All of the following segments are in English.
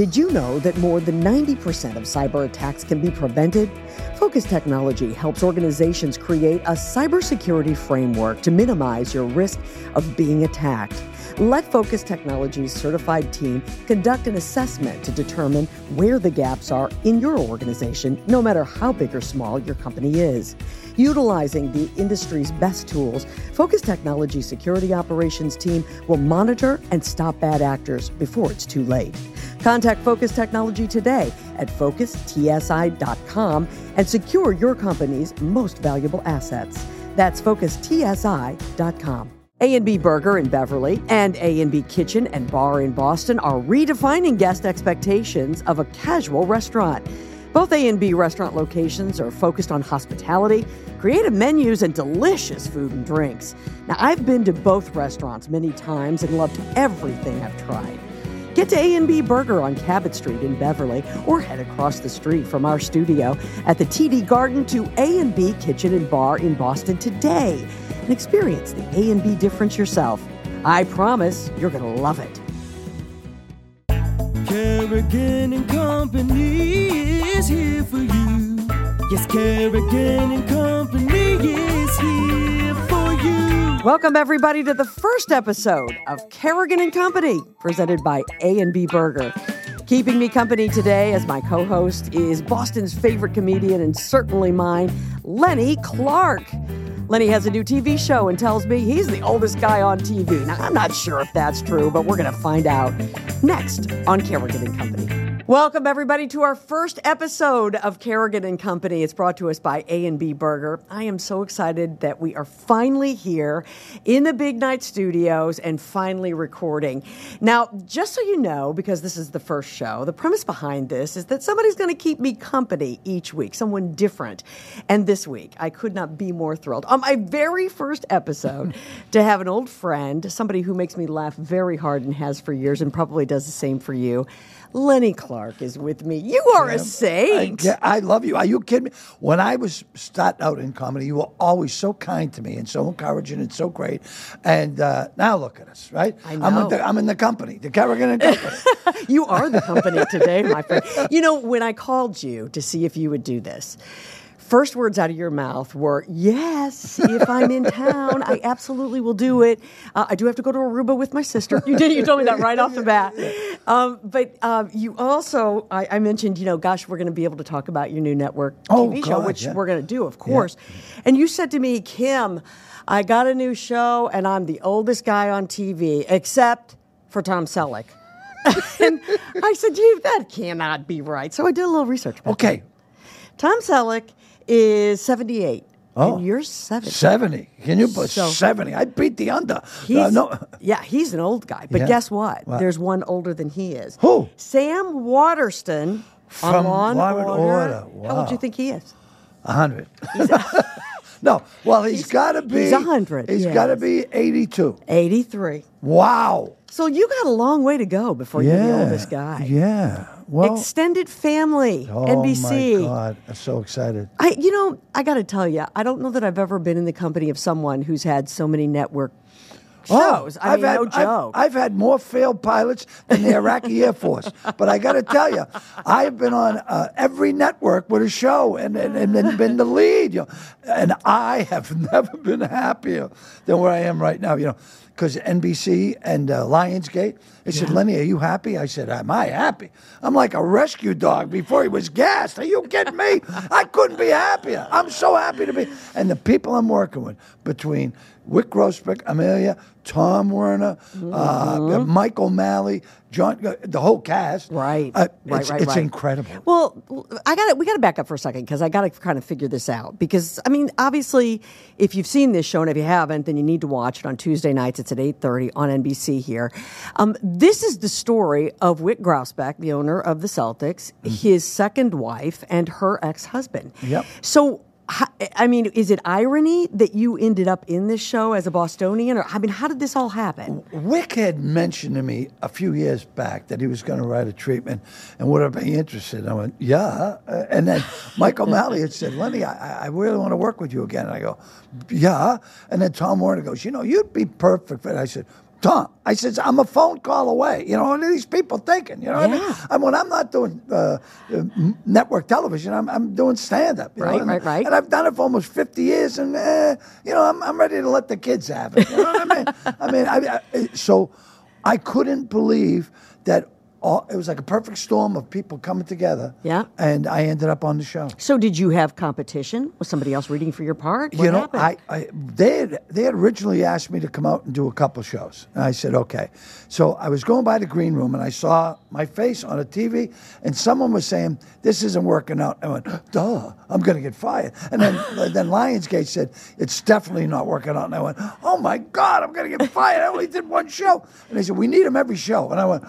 Did you know that more than 90% of cyber attacks can be prevented? Focus Technology helps organizations create a cybersecurity framework to minimize your risk of being attacked. Let Focus Technology's certified team conduct an assessment to determine where the gaps are in your organization, no matter how big or small your company is. Utilizing the industry's best tools, Focus Technology security operations team will monitor and stop bad actors before it's too late. Contact Focus Technology today at focustsi.com and secure your company's most valuable assets. That's focustsi.com. A&B Burger in Beverly and A&B Kitchen and Bar in Boston are redefining guest expectations of a casual restaurant. Both A&B restaurant locations are focused on hospitality, creative menus, and delicious food and drinks. Now, I've been to both restaurants many times and loved everything I've tried. Get to A&B Burger on Cabot Street in Beverly or head across the street from our studio at the TD Garden to A&B Kitchen and Bar in Boston today and experience the A&B difference yourself. I promise you're going to love it. Carrigan and Company is here for you. Yes, Carrigan and Company is here. Welcome everybody to the first episode of Carrigan and Company, presented by A&B Burger. Keeping me company today as my co-host is Boston's favorite comedian and certainly mine, Lenny Clarke. Lenny has a new TV show and tells me he's the oldest guy on TV. Now, I'm not sure if that's true, but we're going to find out next on Carrigan and Company. Welcome everybody to our first episode of Carrigan and Company. It's brought to us by A&B Burger. I am so excited that we are finally here in the Big Night Studios and finally recording. Now, just so you know, because this is the first show, the premise behind this is that somebody's going to keep me company each week, someone different. And this week, I could not be more thrilled. On my very first episode, to have an old friend, somebody who makes me laugh very hard and has for years and probably does the same for you. Lenny Clarke is with me. You are a saint. I, yeah, I love you. Are you kidding me? When I was starting out in comedy, you were always so kind to me and so encouraging and so great. And uh, now look at us, right? I I'm, know. the, I'm in the company, the Carrigan and Company. you are the company today, my friend. You know, when I called you to see if you would do this, first words out of your mouth were, Yes, if I'm in town, I absolutely will do it. Uh, I do have to go to Aruba with my sister. You did, you told me that right off the bat. Um, but um, you also, I, I mentioned, you know, gosh, we're going to be able to talk about your new network Oh, TV show, God, which yeah. we're going to do, of course. And you said to me, Kim, I got a new show and I'm the oldest guy on TV, except for Tom Selleck. and I said, you, that cannot be right. So I did a little research. about Okay, that. Tom Selleck is 78. Oh. And you're 70. 70. Can you put So- 70? I beat the under. He's, Uh, no. Yeah, he's an old guy. But Yeah. guess what? What? There's one older than he is. Who? Sam Waterston on From and Law and Order. Order. How old do you think he is? 100. no, well, he's got to be. he's 100, He's got to be 82. 83. Wow. So you got a long way to go before you're the oldest guy. Yeah. Well, Extended family, oh NBC. my God. I'm so excited. I, you know, I got to tell you, I don't know that I've ever been in the company of someone who's had so many network shows. I Oh, I've mean, had, no I've- joke. I've, had more failed pilots than the Iraqi Air Force. But I got to tell you, I've been on uh, every network with a show and, and, and, and been the lead. You know, and I have never been happier than where I am right now. You know, because NBC and uh, Lionsgate. They said, Lenny, are you happy? I said, Am I happy? I'm like a rescue dog before he was gassed. Are you kidding me? I couldn't be happier. I'm so happy to be. And the people I'm working with between Wyc Grousbeck, Emilia, Tom Werner, uh, Mike O'Malley, John, uh, the whole cast. Right. Uh, Right, it's, right, it's right. incredible. Well, I got we got to back up for a second because I got to kind of figure this out. Because I mean, obviously, if you've seen this show and if you haven't, then you need to watch it on Tuesday nights. It's at eight thirty on NBC here. Um, this is the story of Wyc Grousbeck, the owner of the Celtics, his second wife, and her ex husband. Yep. So. I mean, is it irony that you ended up in this show as a Bostonian, or I mean, how did this all happen? Wyc had mentioned to me a few years back that he was going to write a treatment and would I be interested? I went, yeah. Uh, and then Michael O'Malley had said, Lenny, I, I really want to work with you again. And I go, yeah. And then Tom Werner goes, you know, you'd be perfect. And. I said, Tom, I said, I'm a phone call away. You know, what are these people thinking? You know what I mean? I mean, when I'm not doing uh, uh, network television, I'm, I'm doing stand up. Right, right, right. And I've done it for almost 50 years, and, uh, you know, I'm, I'm ready to let the kids have it. You know what I mean? I mean, I, I, so I couldn't believe that all, it was like a perfect storm of people coming together. Yeah. And I ended up on the show. So did you have competition? Was somebody else reading for your part? What you know, happened? I, I they had they had originally asked me to come out and do a couple shows, and I said okay. So I was going by the green room, and I saw my face on a TV, and someone was saying this isn't working out. I went, duh, I'm going to get fired. And then then Lionsgate said it's definitely not working out, and I went, oh my god, I'm going to get fired. I only did one show, and they said we need him every show, and I went.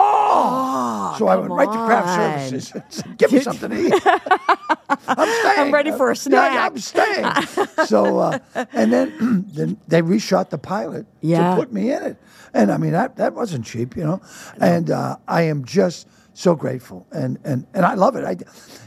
Oh, so I went right to craft services. Said, Give me something to eat. I'm staying. I'm ready for a snack. Yeah, I'm staying. so, uh, and then, then they reshot the pilot Yeah. to put me in it. And I mean, that, that wasn't cheap, you know. And uh, I am just so grateful. And, and, and I love it. I,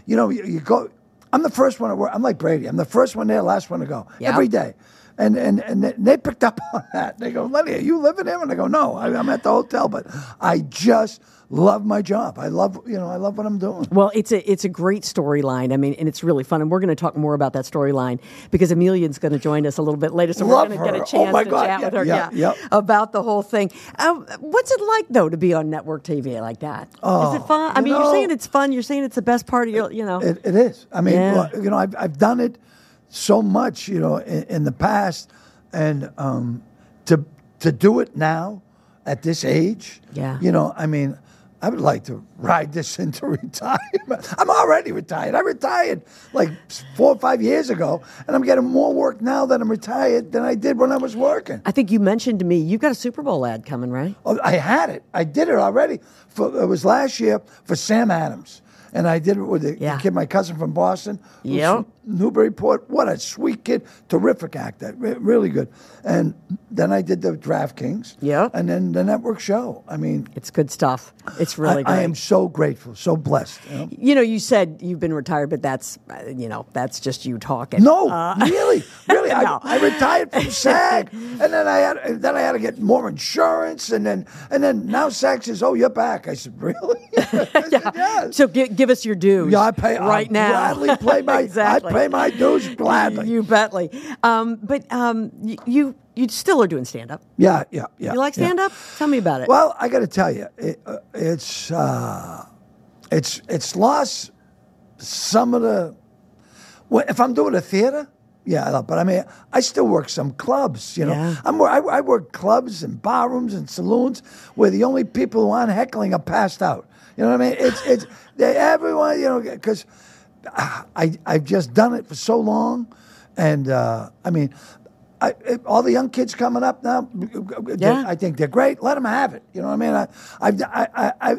you know, you, you go, I'm the first one to work. I'm like Brady. I'm the first one there, last one to go Yeah. every day. And, and, and they- picked up on that. They go, Lenny, are you living here? And I go, no, I, I'm at the hotel, but I just love my job. I love, you know, I love what I'm doing. Well, it's a it's a great storyline. I mean, and it's really fun. And we're going to talk more about that storyline because Emilia's going to join us a little bit later, so Love we're going to get a Oh, chance my to God. chat Yeah, with her. yeah, Yeah, yep. about the whole thing. Um, what's it like though to be on network TV like that? Is it fun? I you mean, you're saying it's fun. You're saying it's the best part of your, you know. It, it is. I mean, Yeah. well, you know, I've, I've done it so much, you know, in, in the past, and um, to to do it now at this age, Yeah. you know, I mean, I would like to ride this into retirement. I'm already retired. I retired like four or five years ago, and I'm getting more work now that I'm retired than I did when I was working. I think you mentioned to me you've got a Super Bowl ad coming, right? Oh, I had it. I did it already. For, it was last year for Sam Adams. And I did it with the, the kid, my cousin from Boston, Yep. Newburyport. What a sweet kid, terrific actor, re- really good. And then I did the DraftKings. Yeah. And then the network show. I mean, It's good stuff. It's really I. I am so grateful, so blessed. You know? you know, you said you've been retired, but that's uh, you know that's just you talking. No, really, really. Uh, No. I, I retired from SAG, and then I had then I had to get more insurance, and then and then now SAG says, "Oh, you're back." I said, "Really?" I said, "Yes." So give, give us your dues. Yeah, I pay right I now. Gladly play my. exactly. I pay my dues gladly. You betly. Um, but um, y- you you still are doing stand up. yeah, yeah, yeah. You like yeah. stand up? Tell me about it. Well, I got to tell you, it, uh, it's uh, it's it's lost some of the. Well, if I'm doing a theater, yeah, I love- but I mean, I still work some clubs. You know, Yeah. I'm I, I work clubs and barrooms and saloons where the only people who aren't heckling are passed out. You know what I mean? It's it's they, everyone. You know, because I I've just done it for so long, and uh, I mean. I, all the young kids coming up now, Yeah. I think they're great. Let them have it. You know what I mean? I, I've, I, I, I,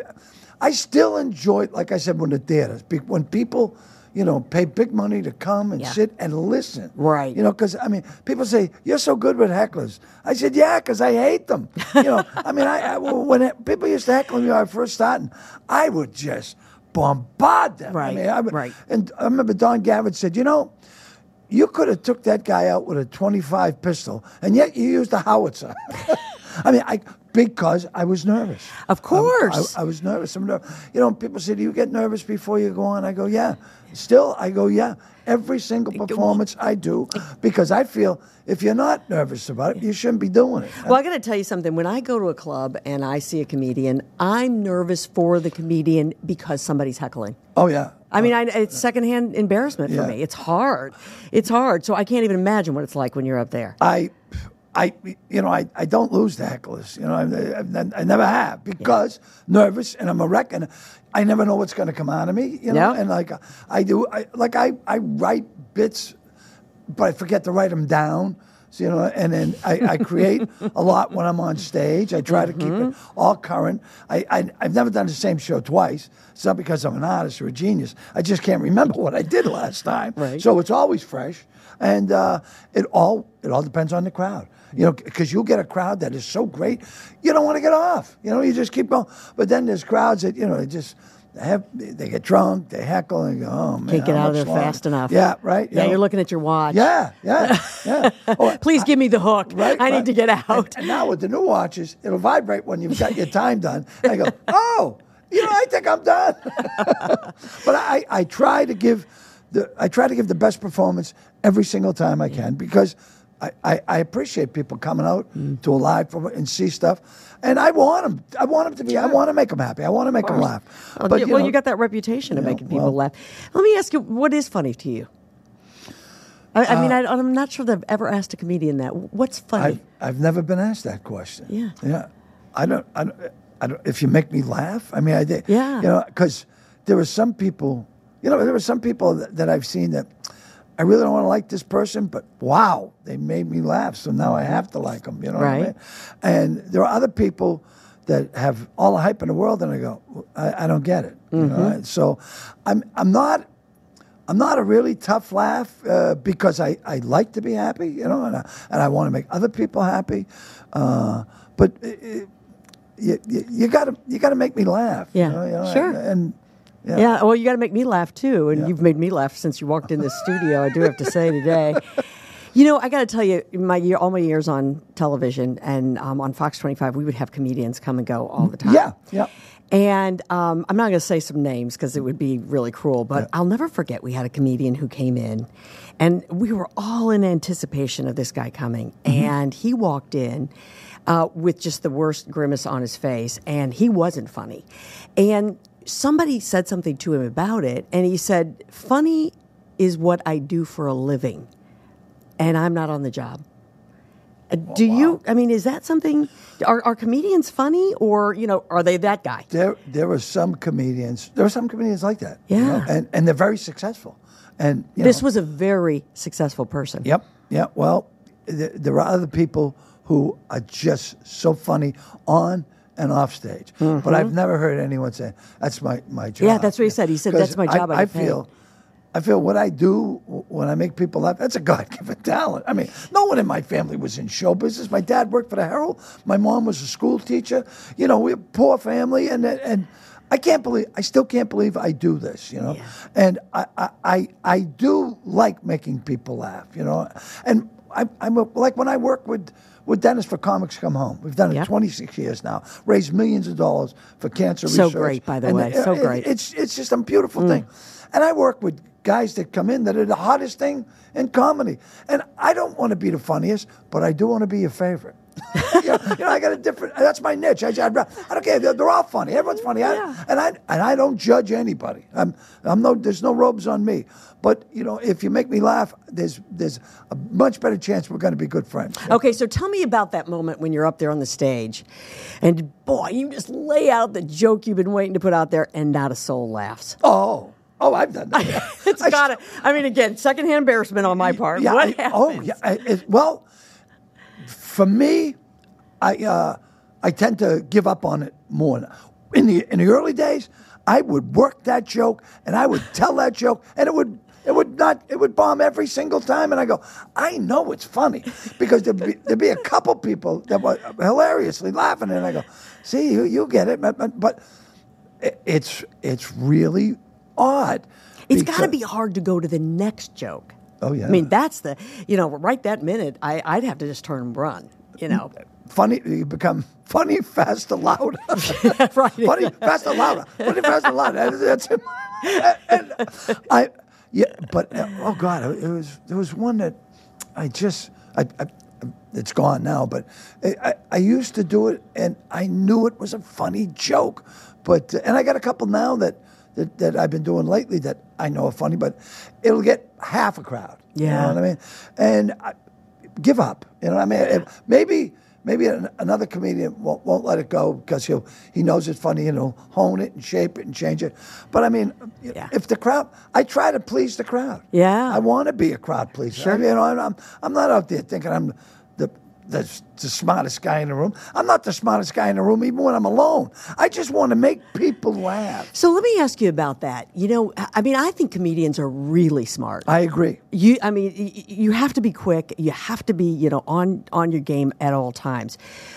I still enjoy, like I said, when the theaters, when people, you know, pay big money to come and Yeah. sit and listen. Right. You know, because I mean, people say you're so good with hecklers. I said, yeah, because I hate them. You know, I mean, I, I when it, people used to heckle me when I first started, I would just bombard them. Right, I mean, I, right. And I remember Don Gavin said, you know. You could have took that guy out with a 25 pistol, and yet you used a howitzer. I mean, I because I was nervous. Of I- course. I, I was nervous. I'm ner- you know, people say, "Do you get nervous before you go on?" I go, "Yeah." Still, I go, "Yeah." Every single performance I do, because I feel if you're not nervous about it, you shouldn't be doing it. well, I got to tell you something. When I go to a club and I see a comedian, I'm nervous for the comedian because somebody's heckling. oh yeah. I mean, oh. I, it's secondhand embarrassment for Yeah. me. It's hard. It's hard. So I can't even imagine what it's like when you're up there. I, I, you know, I, I don't lose the hecklers. You know, I, I, I never have because nervous and I'm a wreck and I never know what's going to come out of me. You know, Yeah. and like I do, I, like I, I write bits, but I forget to write them down. So, you know, and then I, I create a lot when I'm on stage. I try to keep it all current. I, I, I've never done the same show twice. It's not because I'm an artist or a genius. I just can't remember what I did last time. Right. So it's always fresh, and uh, it all it all depends on the crowd. You know, because you'll get a crowd that is so great, you don't want to get off. You know, you just keep going. But then there's crowds that you know, they just they have they get drunk, they heckle, and go, oh man, Can't get out of there longer?" fast enough. Yeah, right. you Yeah, know? you're looking at your watch. Yeah, yeah, yeah. Oh, Please give me the hook. Right, I need right. to get out. And, and now with the new watches, it'll vibrate when you've got your time done. And I go, oh, you know, I think I'm done. but I, I try to give the I try to give the best performance every single time I can because I, I, I appreciate people coming out Mm. to a live and see stuff. And I want them. I want them to be. I want to make them happy. I want to make them laugh. Well, But you, well, know, you got that reputation of know, making people well- laugh. Let me ask you, what is funny to you? I, I Uh, mean, I, I'm not sure that I've ever asked a comedian that. What's funny? I've, I've never been asked that question. Yeah. Yeah. I don't, I don't, I don't if you make me laugh, I mean, I did. Yeah. You know, because there were some people, you know, there were some people that, that I've seen that I really don't want to like this person, but wow, they made me laugh. So now I have to like them, you know what I mean? And there are other people that have all the hype in the world, and I go, I, I don't get it. You know? Mm-hmm. So I'm, I'm not, I'm not a really tough laugh uh, because I, I like to be happy, you know, and I, and I want to make other people happy. Uh, but uh, you, you, you gotta you gotta make me laugh. you Yeah, know, you know, sure. And, and yeah. yeah, well, you got to make me laugh too, and Yeah. you've made me laugh since you walked in the studio. I do have to say today. You know, I got to tell you, my year, all my years on television and um, on Fox 25, we would have comedians come and go all the time. Yeah, yeah. And um, I'm not going to say some names because it would be really cruel, but I'll never forget we had a comedian who came in, and we were all in anticipation of this guy coming. And he walked in uh, with just the worst grimace on his face, and he wasn't funny. And somebody said something to him about it, and he said, Funny is what I do for a living, and I'm not on the job. Uh, Do you? I mean, is that something? Are, are comedians funny, or you know, are they that guy? There there are some comedians. There are some comedians like that. you Yeah. know, and and they're very successful. And you This know, was a very successful person. Yep. Yeah. Well, th- there are other people who are just so funny on and off stage. But I've never heard anyone say that's my my job. Mm-hmm. Yeah, that's what he said. He said, "That's my job, I I, I feel. I feel what I do when I make people laugh, that's a God given talent. I mean, no one in my family was in show business. My dad worked for the Herald. My mom was a school teacher. You know, we're a poor family. And, and I can't believe, I still can't believe I do this, you know? And I, I, I, I do like making people laugh, you know? And I, I'm a, like when I work with, with Dennis for Comics Come Home. We've done it Yeah. 26 years now, raised millions of dollars for cancer So research. great, by the And way, so it- great. It's, it's just a beautiful mm. thing. And I work with guys that come in that are the hottest thing in comedy. And I don't want to be the funniest, but I do want to be your favorite. you, know, you know, I got a different. That's my niche. I, I, I don't care. They're, they're all funny. Everyone's funny. I, Yeah. and I and I don't judge anybody. I'm I'm no. There's no robes on me. But you know, if you make me laugh, there's there's a much better chance we're going to be good friends. Okay, so tell me about that moment when you're up there on the stage, and boy, you just lay out the joke you've been waiting to put out there, and not a soul laughs. Oh, oh, I've done that. It's I got to. I mean, again, secondhand embarrassment on my part. Yeah, what I- oh, happens? oh, yeah. I, it, well, for me, I uh, I tend to give up on it more. In the in the early days, I would work that joke and I would tell that joke, and it would it would not it would bomb every single time. And I go, I know it's funny because there'd be, there'd be a couple people that were hilariously laughing, and I go, see, you, you get it, but, but, but it's it's really odd. It's got to be hard to go to the next joke. Oh, yeah. I mean, that's the you know, right that minute, I, I'd have to just turn and run. You know, funny. You become funny, fast, and loud. right? funny, fast, and loud. Funny, fast, and loud. That's it. And I, yeah, but uh, oh god, it was there was one that I just I, I it's gone now, but I, I, I used to do it, and I knew it was a funny joke, but and I got a couple now that. That, that I've been doing lately that I know are funny, but it'll get half a crowd. You Yeah. know what I mean? And I, give up. You know what I mean? If- maybe maybe an, another comedian won't, won't let it go because he'll he knows it's funny and he'll hone it and shape it and change it. But I mean, Yeah. if the crowd, I try to please the crowd. Yeah. I want to be a crowd pleaser. Sure. I mean, you know, I'm I'm I'm not out there thinking I'm the the, smartest guy in the room. I'm not the smartest guy in the room, even when I'm alone. I just want to make people laugh. So let me ask you about that. You know, I mean, I think comedians are really smart. I agree. You, I mean, you have to be quick. You have to be, you know, on on your game at all times.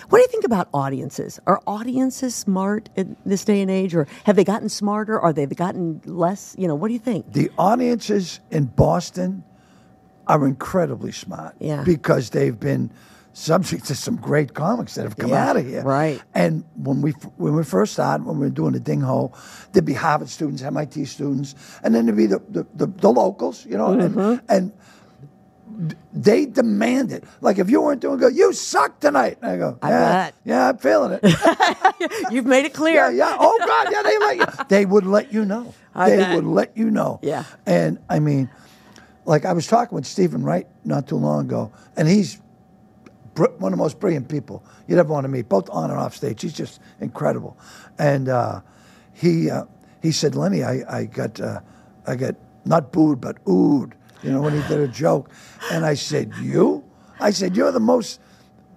What do you think about audiences? Are audiences smart in this day and age, or have they gotten smarter? Or they've gotten less? You know, what do you think? The audiences in Boston are incredibly smart. Yeah. Because they've been subject to some great comics that have come Yeah, out of here. right. And when we when we first started, when we were doing the Ding Ho, there'd be Harvard students, MIT students, and then there'd be the the, the, the locals, you know, Mm-hmm. and and they it. Like if you weren't doing good, you suck tonight. And I go, I yeah, bet. yeah, I'm feeling it. You've made it clear. Yeah, yeah. Oh God, yeah. They let you. They would let you know. I they bet. would let you know. Yeah. And I mean, like I was talking with Steven Wright not too long ago, and he's one of the most brilliant people you'd ever want to meet, both on and off stage. He's just incredible. And uh, he uh, he said, Lenny, I I got uh, I got not booed but oohed. You know when he did a joke, and I said, you? I said, you're the most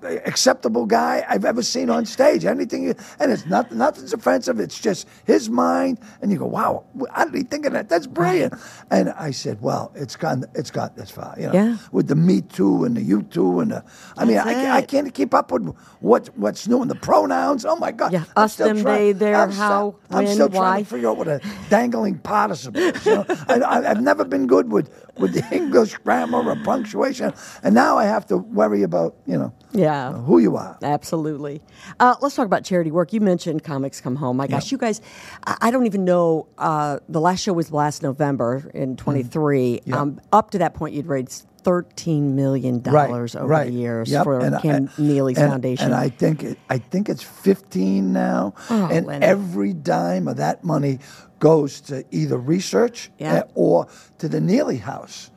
acceptable guy I've ever seen on stage. Anything, and it's not nothing's offensive. It's just his mind, and you go, "Wow, how did he think of that? That's brilliant." And I said, "Well, it's gone. It's got this far, you know, Yeah. with the Me Too and the You Too and the. I mean, I, I can't keep up with what what's new in the pronouns. Oh my God, Yeah, I'm us, them, trying- they, their, I'm how, still, I'm when, still trying why. to figure out what a dangling participle is. You know? I, I, I've never been good with with the English grammar or punctuation, and now I have to worry about you know Yeah. Who you are. Absolutely. Uh, let's talk about charity work. You mentioned Comics Come Home. My gosh, you guys, I, don't even know. Uh, the last show was last November in 23. Yeah. Um, up to that point, you'd raised $13 million over the years Yep. for And Kim I- Neely's and- foundation. And I think it, I think it's 15 now, Oh, and Lenny. every dime of that money goes to either research Yeah. eh, or to the Neely House.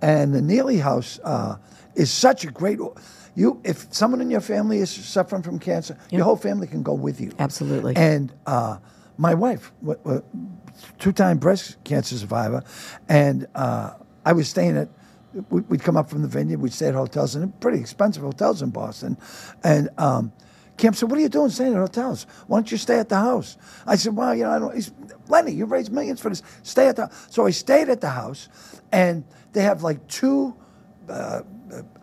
And the Neely House uh, is such a great. You, if someone in your family is suffering from cancer, your whole family can go with you. Absolutely. And uh, my wife, w- w- two-time breast cancer survivor, and uh, I was staying at. we- We'd come up from the vineyard. We'd stay at hotels, and pretty expensive hotels in Boston. And um, Kim said, "What are you doing staying at hotels? Why don't you stay at the house?" I said, "Well, you know, I don't." He's, Lenny, you raised millions for this. Stay at the. So I stayed at the house, and they have like two uh,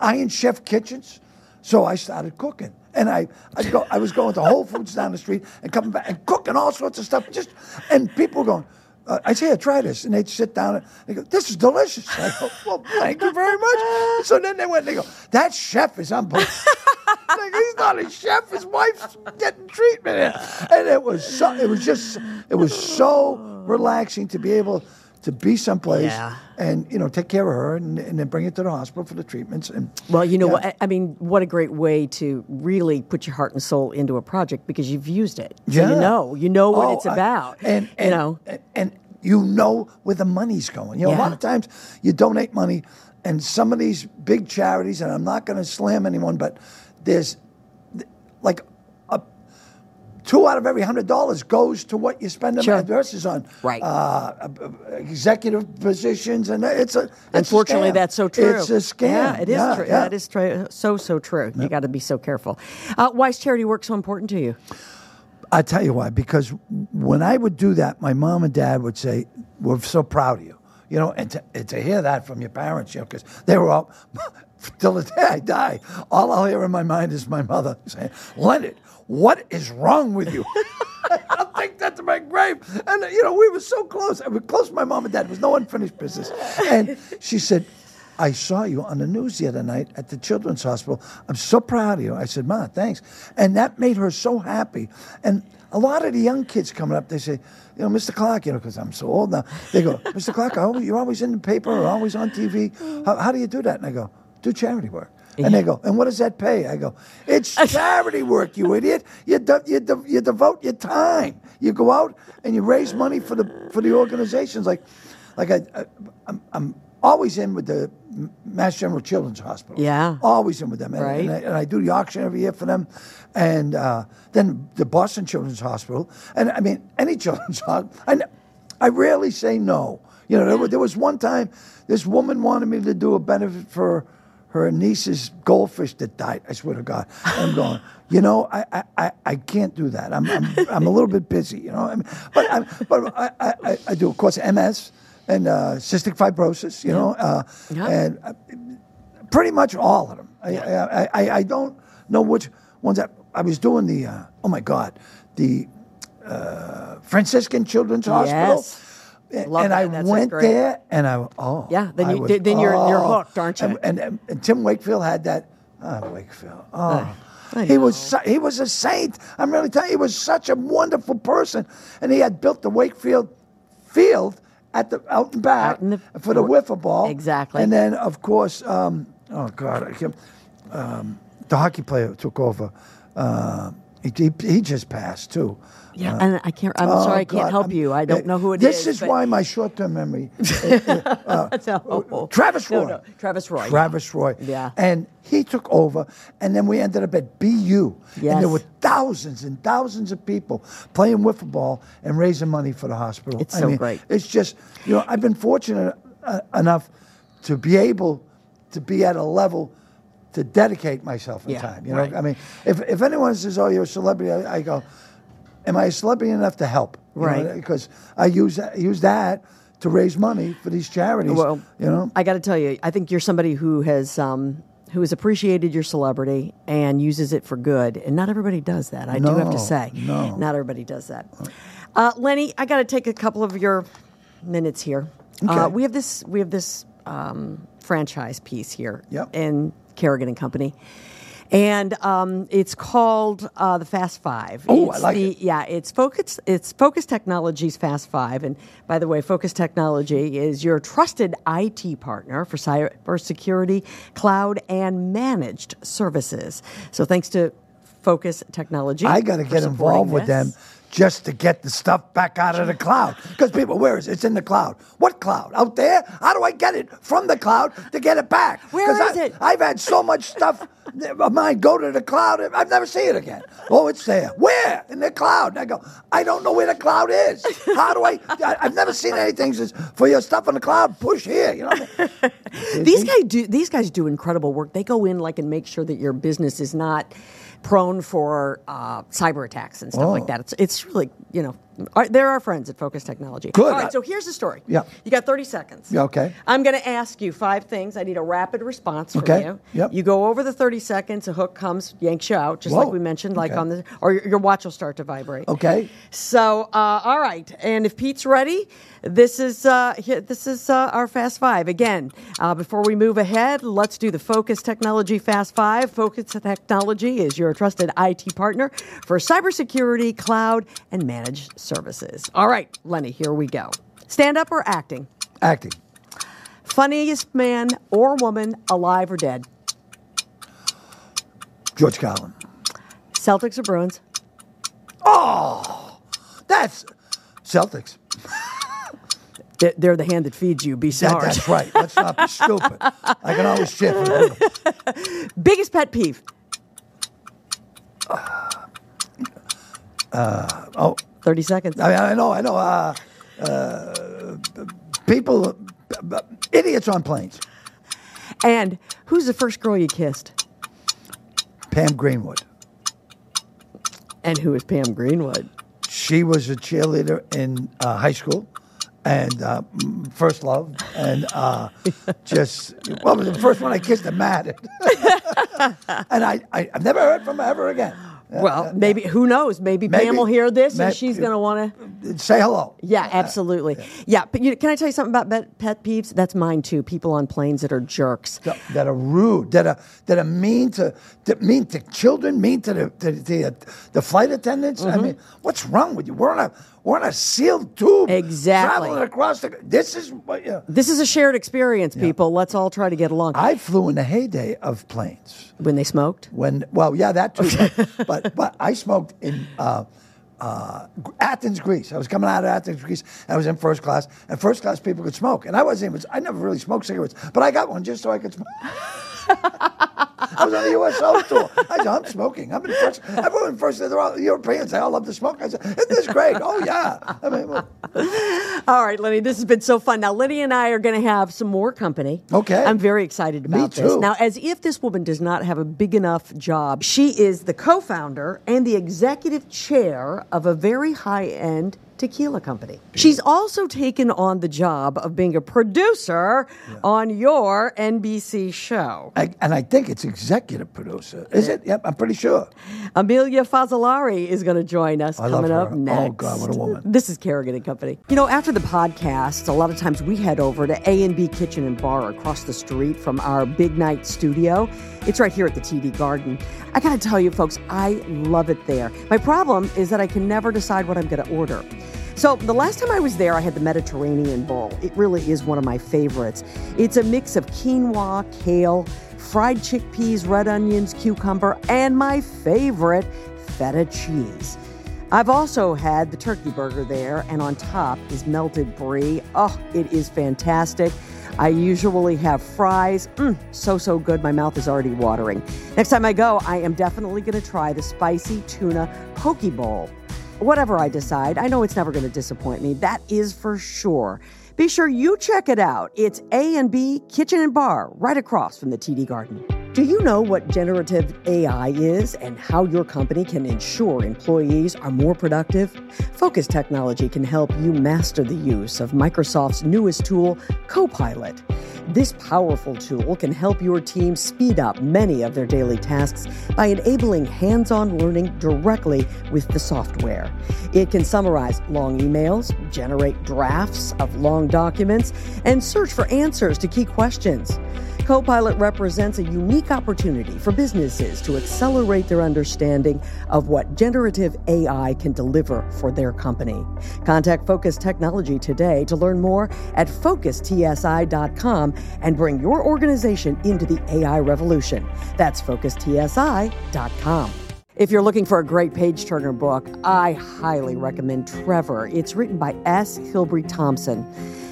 Iron Chef kitchens. So I started cooking. And I, I go, I was going to Whole Foods down the street and coming back and cooking all sorts of stuff. Just and people going, uh, I say, "Here, try this, and they'd sit down and they go, "This is delicious." I go, "Well, thank you very much." So then they went, and they go, "That chef is unbelievable." like, he's not a chef. His wife's getting treatment, and it was so. It was just. It was so relaxing to be able to be someplace Yeah. and you know take care of her and, and then bring her to the hospital for the treatments. And Well, you know yeah. what? I- mean, what a great way to really put your heart and soul into a project because you've used it. So you know, you know what Oh, it's I- about. and, you and know, and, and you know where the money's going. You know, a lot of times you donate money, and some of these big charities, and I'm not going to slam anyone, but there's like two out of every hundred dollars goes to what you spend on Sure. adverses on, Right. Uh, executive positions, and it's a. It's a Unfortunately, scam. that's so true. It's a scam. Yeah, it is Yeah, true. yeah. That is true. So so true. You got to be so careful. Uh, why is charity work so important to you? I tell you why. Because when I would do that, my mom and dad would say, "We're so proud of you." You know, and to, and to hear that from your parents, you know, because they were all till the day I die, all I'll hear in my mind is my mother saying, "Leonard, what is wrong with you?" I'll take that to my grave. And you know, we were so close. I was close to my mom and dad. It was no unfinished business. And she said. I saw you on the news the other night at the Children's Hospital. I'm so proud of you. I said, Ma, thanks. And that made her so happy. And a lot of the young kids coming up, they say, you know, Mr. Clarke, you know, because I'm so old now, they go, Mr. Clarke, I always- you're always in the paper or always on TV. How, how do you do that? And I go, do charity work. And they go, and what does that pay? I go, it's charity work, you idiot. You, de- you, de- you devote your time. You go out and you raise money for the for the organizations. Like, like I, I I'm, I'm always in with the Mass General Children's Hospital. Yeah. always in with them. And, Right. and, I, and I do the auction every year for them, and uh, then the Boston Children's Hospital. And I mean, any children's hospital. And I rarely say no. You know, there, there was one time this woman wanted me to do a benefit for her niece's goldfish that died. I swear to God. I'm going, you know, I, I, I, I can't do that. I'm, I'm, I'm a little bit busy, you know. I mean, but I, but I, I, I do, of course, MS and uh, cystic fibrosis, you know, uh, Yeah. and uh, pretty much all of them. I, I, I, I don't know which ones that I was doing the, uh, oh my God, the uh, Franciscan Children's Hospital. Yes. And, Love and that. I That's went great. there, and I oh Yeah, then you- then you're- you're hooked, aren't you? And, and, and, and Tim Wakefield had that. Oh, Wakefield. Oh, he was su- he was a saint. I'm really telling you, he was such a wonderful person, and he had built the Wakefield field at the out and back Out in the- for the wiffle ball. Exactly. And then of course, um, oh God, I can't, um, the hockey player took over. Uh, he, he, he just passed too. Yeah, uh, and I can't. I'm Oh, sorry, I can't God, help I'm- you. I don't eh, know who it is. this is why my short-term memory. Eh, eh, uh, no. Uh, Travis Roy. no, Travis Roy. Travis Roy. Yeah. And he took over, and then we ended up at BU. And there were thousands and thousands of people playing wiffle ball and raising money for the hospital. It's I so mean, great. It's just, you know, I've been fortunate uh, enough to be able to be at a level to dedicate myself in Yeah, time. You know, right. I mean, if, if anyone says, "Oh, you're a celebrity," I, I go, "Am I a celebrity enough to help?" You know, Right. because I use that, use that to raise money for these charities. Well, you know, I got to tell you, I think you're somebody who has um, who has appreciated your celebrity and uses it for good, and not everybody does that. I do have to say, no. not everybody does that. Uh, Lenny, I got to take a couple of your minutes here. Uh, we have this we have this um, franchise piece here Yep. in Carrigan and Company. And um, it's called uh, the Fast Five. Oh, I like the, it. Yeah, it's Focus. It's Focus Technologies Fast Five. And by the way, Focus Technology is your trusted IT partner for cybersecurity, cloud, and managed services. So thanks to Focus Technology, I got to get involved with this. them just to get the stuff back out of the cloud. Because people, where is it? It's in the cloud. What cloud? Out there? How do I get it from the cloud to get it back? Where is I, it? I've had so much stuff of mine go to the cloud. I've never seen it again. Oh, it's there. Where? In the cloud. And I go, I don't know where the cloud is. How do I? I I've never seen anything says for your stuff in the cloud. Push here. You know. What I mean? These guys do. These guys do incredible work. They go in like and make sure that your business is not prone for uh, cyber attacks and stuff like Oh. that. It's it's really you know. Our, they're our friends at Focus Technology. Good. All right. So here's the story. Yeah. You got 30 seconds. Yeah, okay. I'm going to ask you five things. I need a rapid response from Okay. you. Yep. You go over the 30 seconds. A hook comes, yanks you out, just like we mentioned, like Okay. on the or your, your watch will start to vibrate. Okay. So, uh, all right, and if Pete's ready, this is uh, this is uh, our Fast Five again. Uh, before we move ahead, let's do the Focus Technology Fast Five. Focus Technology is your trusted IT partner for cybersecurity, cloud, and managed services. All right, Lenny, here we go. Stand up or acting? Acting. Funniest man or woman, alive or dead? George Carlin. Celtics or Bruins? Oh, that's Celtics. They're- the hand that feeds you. Be That, that's right. Let's not be stupid. I can always them. Biggest pet peeve? Uh, oh, 30 seconds. I, mean, I know, I know. Uh, uh, people, uh, idiots on planes. And who's the first girl you kissed? Pam Greenwood. And who is Pam Greenwood? She was a cheerleader in uh, high school and uh, first love. And uh, just, well, it was the first one I kissed at Matt. and I, I, I've never heard from her ever again. Uh, well, uh, maybe who knows? Maybe, Pam will hear this and she's going to want to. Say hello. Yeah, uh, absolutely. Yeah, but you, can I tell you something about pet, pet peeves? That's mine too. People on planes that are jerks. that, that are rude, that are that are mean to that mean to children, mean to the to the, the flight attendants. Mm-hmm. I mean, what's wrong with you? We're on a we're on a sealed tube, Exactly. traveling across the. This is know, This is a shared experience, people. Let's all try to get along. I flew in the heyday of planes when they smoked? when. Well, yeah, that too. but, but but I smoked in. Uh, uh, Athens, Greece. I was coming out of Athens, Greece. And I was in first class, and first class people could smoke, and I wasn't even. I never really smoked cigarettes, but I got one just so I could smoke. I was on the USO tour. I said, I'm smoking. I'm in first. Everyone in first. They're all Europeans. They all love to smoke. I said, Isn't this great? Oh yeah. I mean, well, All right, Lenny, this has been so fun. Now, Lenny and I are going to have some more company. Okay. I'm very excited about this. too. Now, as if this woman does not have a big enough job, she is the co founder and the executive chair of a very high end tequila company. She's also taken on the job of being a producer on your NBC show. I, and I think it's executive producer. Is it? Yep, I'm pretty sure. Emilia Fazzalari is going to join us I coming up Oh, next. God, what a woman. This is Carrigan and Company. You know, after the podcast, a lot of times we head over to A and B Kitchen and Bar across the street from our Big Night studio. It's right here at the TD Garden. I got to tell you, folks, I love it there. My problem is that I can never decide what I'm going to order. So, the last time I was there, I had the Mediterranean Bowl. It really is one of my favorites. It's a mix of quinoa, kale, fried chickpeas, red onions, cucumber, and my favorite, feta cheese. I've also had the turkey burger there, and on top is melted brie. Oh, it is fantastic. I usually have fries. Mm, so, so good. My mouth is already watering. Next time I go, I am definitely going to try the spicy tuna poke bowl. Whatever I decide, I know it's never going to disappoint me. That is for sure. Be sure you check it out. It's A and B Kitchen and Bar right across from the TD Garden. Do you know what generative AI is and how your company can ensure employees are more productive? Focus Technology can help you master the use of Microsoft's newest tool, Copilot. This powerful tool can help your team speed up many of their daily tasks by enabling hands on learning directly with the software. It can summarize long emails, generate drafts of long documents, and search for answers to key questions. Copilot represents a unique opportunity for businesses to accelerate their understanding of what generative AI can deliver for their company. Contact Focus Technology today to learn more at focustsi.com and bring your organization into the AI revolution. That's focustsi.com. If you're looking for a great page turner book, I highly recommend Trevor. It's written by S. Hilbrey Thompson.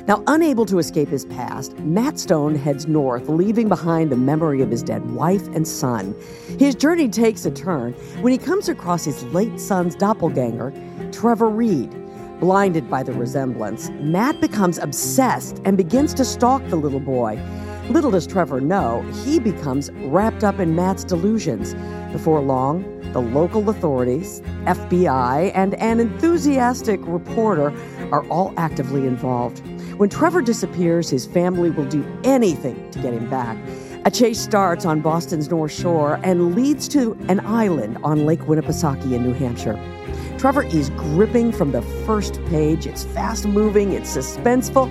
Now, unable to escape his past, Matt Stone heads north, leaving behind the memory of his dead wife and son. His journey takes a turn when he comes across his late son's doppelganger, Trevor Reed. Blinded by the resemblance, Matt becomes obsessed and begins to stalk the little boy. Little does Trevor know, he becomes wrapped up in Matt's delusions. Before long, the local authorities, FBI, and an enthusiastic reporter are all actively involved. When Trevor disappears, his family will do anything to get him back. A chase starts on Boston's North Shore and leads to an island on Lake Winnipesaukee in New Hampshire. Trevor is gripping from the first page. It's fast moving, it's suspenseful,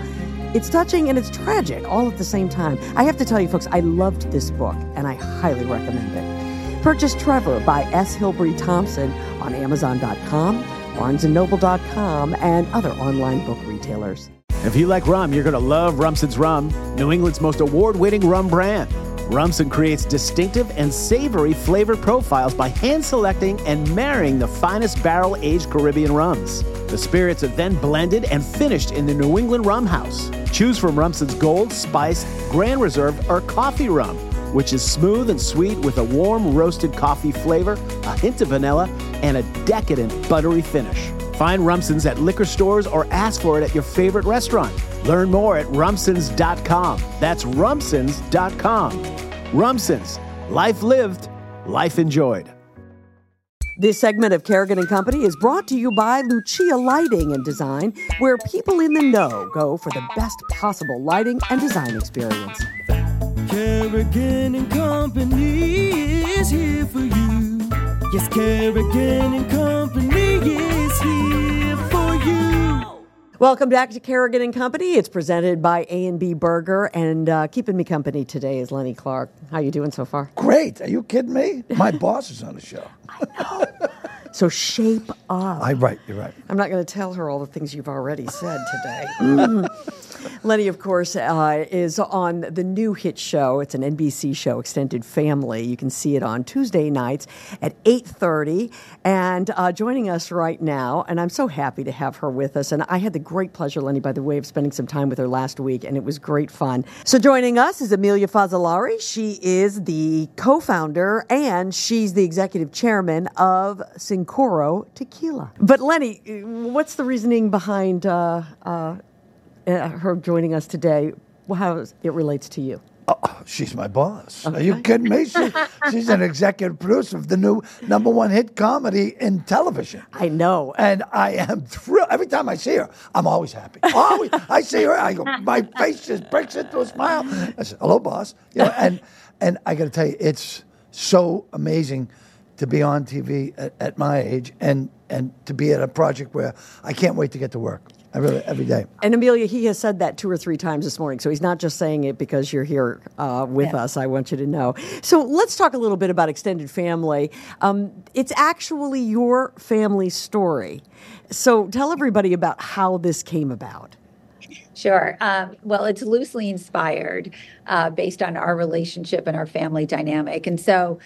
it's touching, and it's tragic all at the same time. I have to tell you, folks, I loved this book and I highly recommend it. Purchase Trevor by S. Hilbrey Thompson on Amazon.com, BarnesandNoble.com, and other online book retailers. If you like rum, you're going to love Rumson's Rum, New England's most award winning rum brand. Rumson creates distinctive and savory flavor profiles by hand selecting and marrying the finest barrel aged Caribbean rums. The spirits are then blended and finished in the New England Rum House. Choose from Rumson's Gold, Spice, Grand Reserve, or Coffee Rum, which is smooth and sweet with a warm roasted coffee flavor, a hint of vanilla, and a decadent buttery finish. Find Rumson's at liquor stores or ask for it at your favorite restaurant. Learn more at rumsons.com. That's rumsons.com. Rumsons, life lived, life enjoyed. This segment of Carrigan and Company is brought to you by Lucia Lighting and Design, where people in the know go for the best possible lighting and design experience. Carrigan and Company is here for you. Yes, Carrigan and Company is here for you. Welcome back to Carrigan and Company. It's presented by A and B Burger, and uh, keeping me company today is Lenny Clarke. How are you doing so far? Great. Are you kidding me? My boss is on the show. So shape up. I right. You're right. I'm not going to tell her all the things you've already said today. Lenny, of course, uh, is on the new hit show. It's an NBC show, Extended Family. You can see it on Tuesday nights at 8.30. And uh, joining us right now, and I'm so happy to have her with us. And I had the great pleasure, Lenny, by the way, of spending some time with her last week, and it was great fun. So joining us is Emilia Fazzalari. She is the co-founder, and she's the executive chairman of Cincoro Tequila. But Lenny, what's the reasoning behind uh, uh, uh, her joining us today, how it relates to you. Oh, she's my boss. Are you kidding me? She, she's an executive producer of the new number one hit comedy in television. I know. And I am thrilled. Every time I see her, I'm always happy. Always. I see her, I go, my face just breaks into a smile. I said, hello, boss. You know, and, and I got to tell you, it's so amazing to be on TV at, at my age and, and to be at a project where I can't wait to get to work. I really, every day. And Emilia, he has said that two or three times this morning, so he's not just saying it because you're here uh, with Yeah. us. I want you to know. So let's talk a little bit about extended family. Um, it's actually your family story. So tell everybody about how this came about. Sure. Um, well, it's loosely inspired uh, based on our relationship and our family dynamic. And so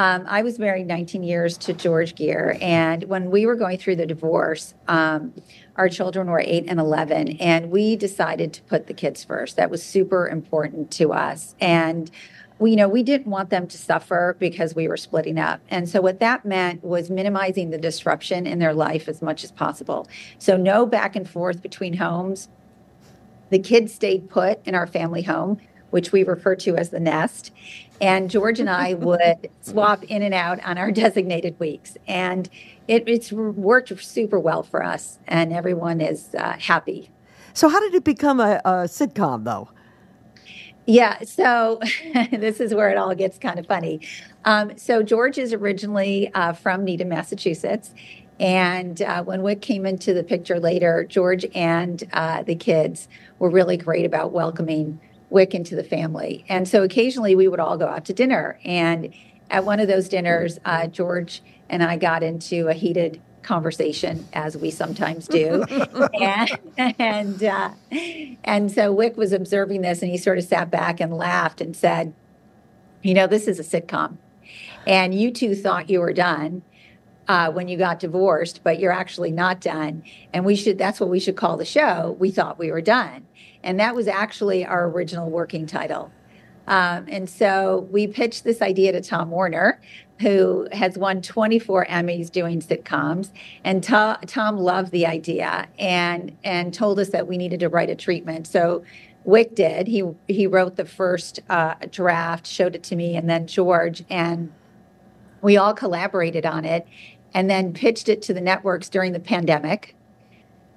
um, I was married 19 years to George Gear. And when we were going through the divorce, um, our children were 8 and 11. And we decided to put the kids first. That was super important to us. And we, you know, we didn't want them to suffer because we were splitting up. And so what that meant was minimizing the disruption in their life as much as possible. So no back and forth between homes, the kids stayed put in our family home, which we refer to as the nest. And George and I would swap in and out on our designated weeks. And it, it's worked super well for us, and everyone is uh, happy. So how did it become a, a sitcom, though? Yeah, so this is where it all gets kind of funny. Um, so George is originally uh, from Needham, Massachusetts. And uh, when Wyc came into the picture later, George and uh, the kids were really great about welcoming Wyc into the family. And so occasionally we would all go out to dinner. And at one of those dinners, uh, George and I got into a heated conversation, as we sometimes do. and and, uh, and so Wyc was observing this and he sort of sat back and laughed and said, You know, this is a sitcom. And you two thought you were done uh, when you got divorced, but you're actually not done. And we should, that's what we should call the show. We thought we were done. And that was actually our original working title. Um, and so we pitched this idea to Tom Werner, who has won 24 Emmys doing sitcoms. And To- Tom loved the idea and, and told us that we needed to write a treatment. So Wyc did. He, he wrote the first uh, draft, showed it to me, and then George. And we all collaborated on it and then pitched it to the networks during the pandemic.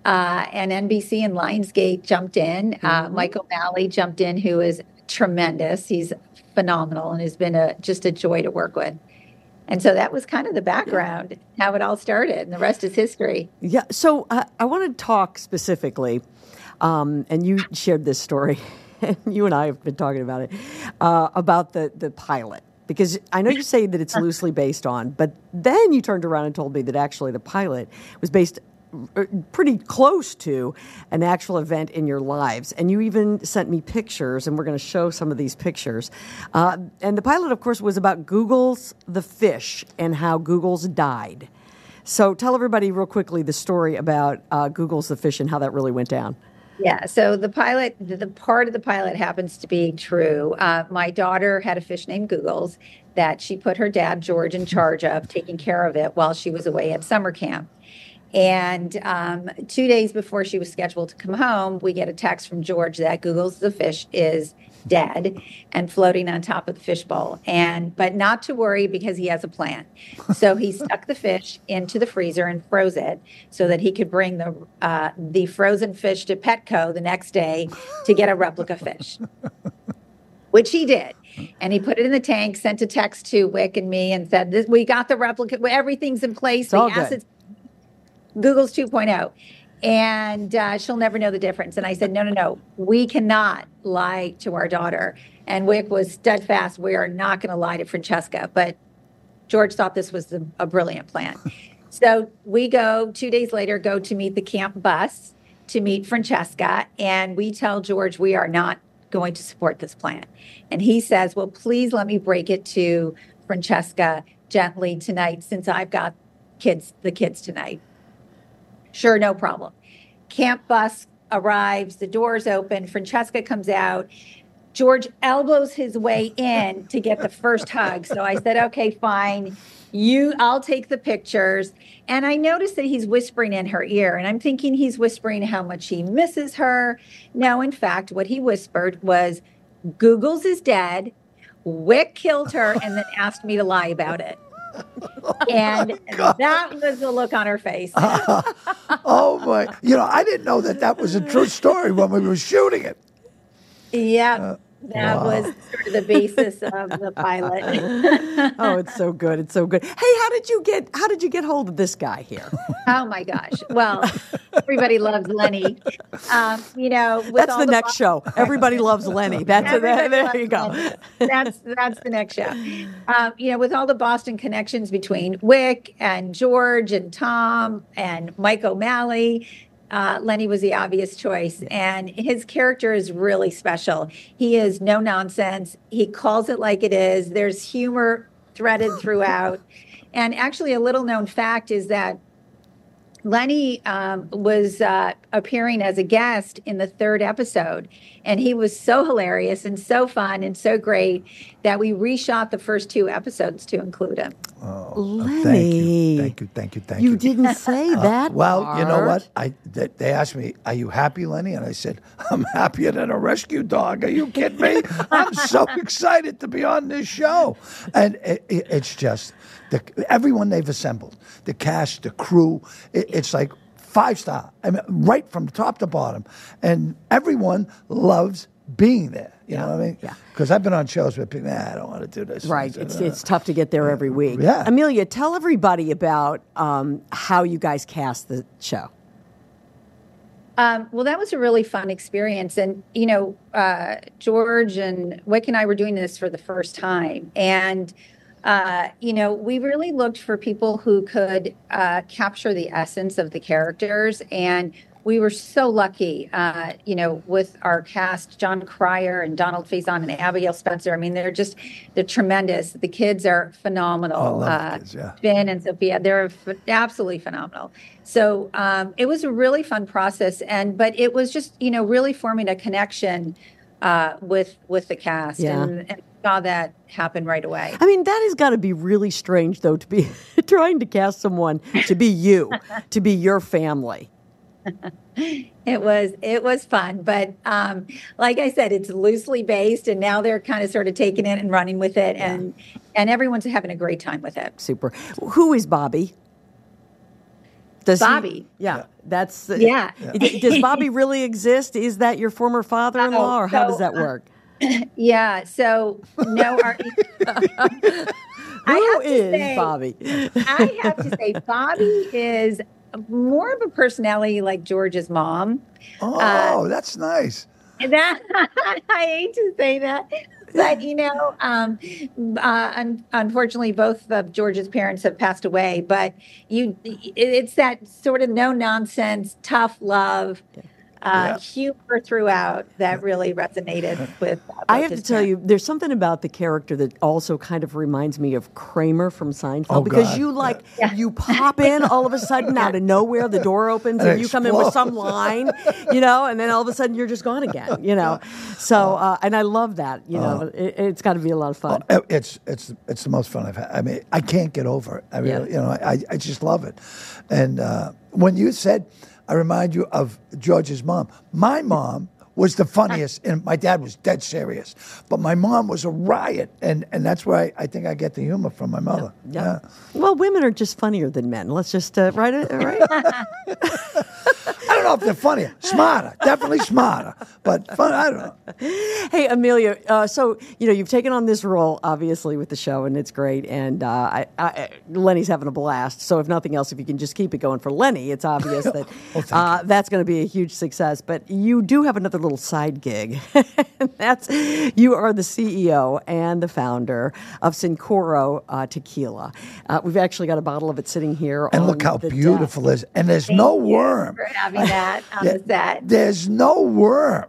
Uh, and NBC and Lionsgate jumped in. Uh, Mike O'Malley jumped in, who is tremendous. He's phenomenal and has been a just a joy to work with. And so that was kind of the background, how it all started, and the rest is history. Yeah. So uh, I want to talk specifically, um, and you shared this story, and you and I have been talking about it, uh, about the, the pilot. Because I know you say that it's loosely based on, but then you turned around and told me that actually the pilot was based pretty close to an actual event in your lives. And you even sent me pictures, and we're going to show some of these pictures. Uh, and the pilot, of course, was about Googles The Fish and how Googles died. So tell everybody real quickly the story about uh, Googles The Fish and how that really went down. Yeah. So the pilot, the, the part of the pilot happens to be true. Uh, my daughter had a fish named Googles that she put her dad, George, in charge of taking care of it while she was away at summer camp. And um, two days before she was scheduled to come home, we get a text from George that Googles the fish is dead and floating on top of the fishbowl. And but not to worry because he has a plan. So he stuck the fish into the freezer and froze it so that he could bring the uh, the frozen fish to Petco the next day to get a replica fish, which he did. And he put it in the tank, sent a text to Wyc and me, and said, "This we got the replica. Everything's in place. the all good. Googles 2.0. And uh, she'll never know the difference. And I said, no, no, no, we cannot lie to our daughter. And Wyc was steadfast. We are not going to lie to Francesca. But George thought this was the, a brilliant plan. so we go two days later, go to meet the camp bus to meet Francesca. And we tell George we are not going to support this plan. And he says, well, please let me break it to Francesca gently tonight since I've got kids, the kids tonight. Sure, no problem. Camp bus arrives, the doors open, Francesca comes out. George elbows his way in to get the first hug. So I said, okay, fine. you I'll take the pictures. And I noticed that he's whispering in her ear, and I'm thinking he's whispering how much he misses her. No, in fact, what he whispered was, Googles is dead. Wick killed her and then asked me to lie about it. And oh that was the look on her face. oh my! You know, I didn't know that that was a true story when we were shooting it. yeah. Uh, that wow. was sort of the basis of the pilot. oh, it's so good. It's so good. Hey, how did you get how did you get hold of this guy here? oh my gosh. Well, everybody loves Lenny. Um, you know, with That's all the next show. Everybody loves Lenny. That's a, there loves you go. Lenny. That's that's the next show. Um, you know, with all the Boston connections between Wyc and George and Tom and Mike O'Malley, uh, Lenny was the obvious choice, and his character is really special. He is no nonsense. He calls it like it is. There's humor threaded throughout, and actually, a little known fact is that Lenny um, was uh, appearing as a guest in the third episode, and he was so hilarious and so fun and so great that we reshot the first two episodes to include him. Lenny. Thank you, thank you, thank you, thank you. You didn't say that. Uh, Well, you know what? I they, they asked me, "Are you happy, Lenny?" And I said, "I'm happier than a rescue dog." Are you kidding me? I'm so excited to be on this show, and it, it, it's just the everyone they've assembled, the cast, the crew. It, it's like five star. I mean, right from top to bottom, and everyone loves being there. You know what I mean? yeah. Because I've been on shows where people, nah, I don't want to do this. Right. It's, it's tough to get there every week. Yeah. Emilia, tell everybody about um, how you guys cast the show. Um, well, that was a really fun experience. And, you know, uh, George and Wyc and I were doing this for the first time. And, uh, you know, we really looked for people who could uh, capture the essence of the characters. And we were so lucky, uh, you know, with our cast, Jon Cryer and Donald Faison and Abigail Spencer. I mean, they're just, they're tremendous. The kids are phenomenal. Oh, I love the Uh, kids, yeah. Ben and Sophia, they're ph- absolutely phenomenal. So um, it was a really fun process, and but it was just you know really forming a connection uh, with with the cast, Yeah. and, and saw that happen right away. I mean, that has got to be really strange, though, to be trying to cast someone to be you, to be your family. It was it was fun, but um, like I said, it's loosely based, and now they're kind of sort of taking it and running with it, and and everyone's having a great time with it. Super. Who is Bobby? Does he- Bobby. yeah, that's Yeah. D- Does Bobby really exist? Is that your former father-in-law, or how does so, that uh, work? Yeah. So no, our, I Who have to is say- Bobby? I have to say, Bobby is more of a personality like George's mom. Oh, uh, that's nice. That I hate to say that, but you know, um, uh, un- unfortunately, both of George's parents have passed away. But you, it's that sort of no nonsense, tough love. Uh, Yeah. humor throughout that really resonated with. uh, I have to tell parents. you, there's something about the character that also kind of reminds me of Kramer from Seinfeld Oh, because God. you like you pop in all of a sudden out of nowhere, the door opens and, And you come in with some line, you know, and then all of a sudden you're just gone again, you know. So uh, and I love that, you know, it, it's got to be a lot of fun. Uh, It's it's it's the most fun I've had. I mean, I can't get over it. I mean, Yeah. you know, I, I just love it. And uh, when you said, I remind you of George's mom. My mom was the funniest, and my dad was dead serious. But my mom was a riot, and and that's why I think I get the humor from my mother. Yeah. Well, women are just funnier than men. Let's just uh, write it right. I don't know if they're funnier, smarter, definitely smarter, but fun. I don't know. Hey, Emilia. Uh, so you know you've taken on this role, obviously, with the show, and it's great. And uh, I, I, Lenny's having a blast. So if nothing else, if you can just keep it going for Lenny, it's obvious that uh, that's going to be a huge success. But you do have another little side gig. that's you are the CEO and the founder of Cincoro uh, Tequila. Uh, we've actually got a bottle of it sitting here. And on look how the beautiful desk. it is. And there's no worm. for having that on the set. There's no worm.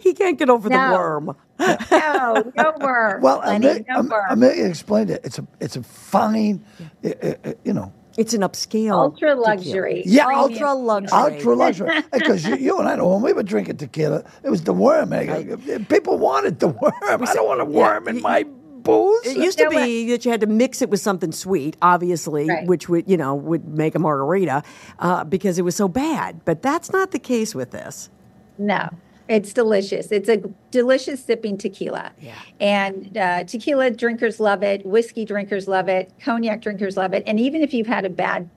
He can't get over the worm. No, no worm. Well, Lenny, Emilia, no Am- worm. Emilia explained it. It's a it's a fine, uh, uh, uh, you know, It's an upscale, Ultra tequila. luxury. Yeah, Premium. ultra luxury. ultra luxury. Because you, you and I know when we were drinking tequila, it was the worm. eh, People wanted the worm. I don't want a worm in my booze? It used to be that you had to mix it with something sweet, obviously, Right. which would you know would make a margarita uh, because it was so bad. But that's not the case with this. No, it's delicious. It's a delicious sipping tequila. Yeah. And uh, tequila drinkers love it. Whiskey drinkers love it. Cognac drinkers love it. And even if you've had a bad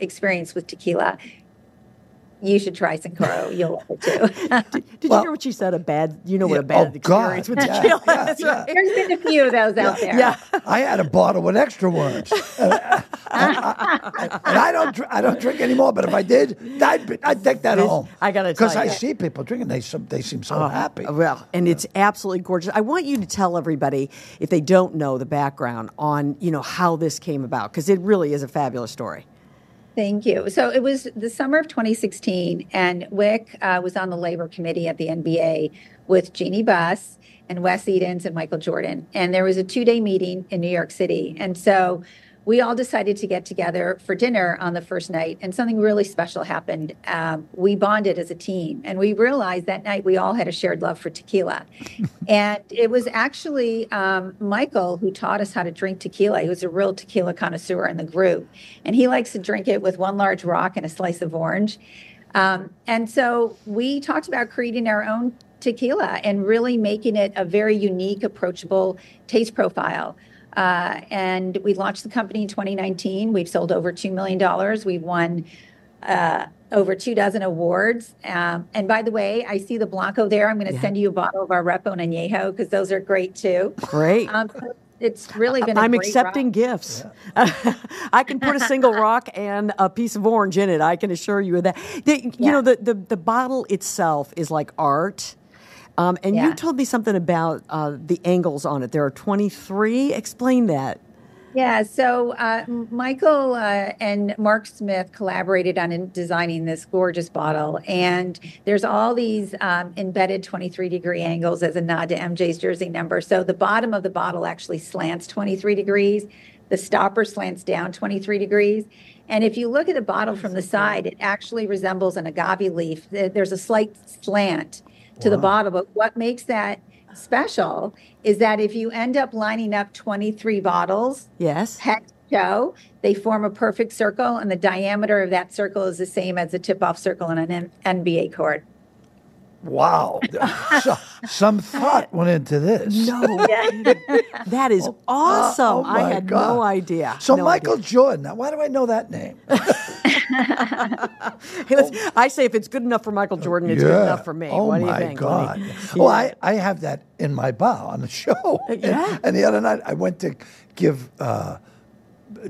experience with tequila, you should try Cincoro. You'll love it too. Did Well- you hear what she said? A bad, you know what Yeah, a bad oh, God, experience with yeah, tequila. yeah, That's yeah. right. There's been a few of those out there. Yeah. I had a bottle with extra worms, and I, I- and I don't dr- I don't drink anymore. But if I did, I'd, be- I'd take that This- home. I gotta because I see people drinking. They they seem so Oh, happy. Well, and it's absolutely gorgeous. I want you to tell everybody if they don't know the background on you know how this came about because it really is a fabulous story. Thank you. So it was the summer of 2016, and Wyc uh, was on the labor committee at the NBA with Jeanie Buss and Wes Edens and Michael Jordan. And there was a two day meeting in New York City. And so we all decided to get together for dinner on the first night, and something really special happened. Um, we bonded as a team, and we realized that night we all had a shared love for tequila. and it was actually um, Michael who taught us how to drink tequila. He was a real tequila connoisseur in the group, and he likes to drink it with one large rock and a slice of orange. Um, and so we talked about creating our own tequila and really making it a very unique, approachable taste profile. Uh, and we launched the company in 2019. We've sold over $2 million. We've won uh, over two dozen awards. Um, and by the way, I see the Blanco there. I'm going to Yeah. send you a bottle of our Repo and Añejo because those are great too. Great. Um, so it's really been. a I'm great accepting ride. gifts. I can put a single rock and a piece of orange in it. I can assure you of that. The, You Yeah. know, the, the, the bottle itself is like art. Um, and you told me something about uh, the angles on it. There are 23. Explain that. Yeah, so uh, Michael uh, and Mark Smith collaborated on in designing this gorgeous bottle, and there's all these um, embedded 23 degree angles as a nod to MJ's jersey number. So the bottom of the bottle actually slants 23 degrees, the stopper slants down 23 degrees. And if you look at the bottle from the side, it actually resembles an agave leaf. There's a slight slant to the bottle, but what makes that special is that if you end up lining up 23 bottles, Yes. head to toe, they form a perfect circle, and the diameter of that circle is the same as the tip-off circle in an NBA court. Wow, so, some thought went into this. No. that is awesome. oh I had God. no idea. So No Michael idea. Jordan. Now, why do I know that name? Hey, let's- I say if it's good enough for Michael Jordan, it's good enough for me. Oh what do you my think? God! Lenny? Well, I, I have that in my bow on the show. And- yeah. And, the other night I went to give uh,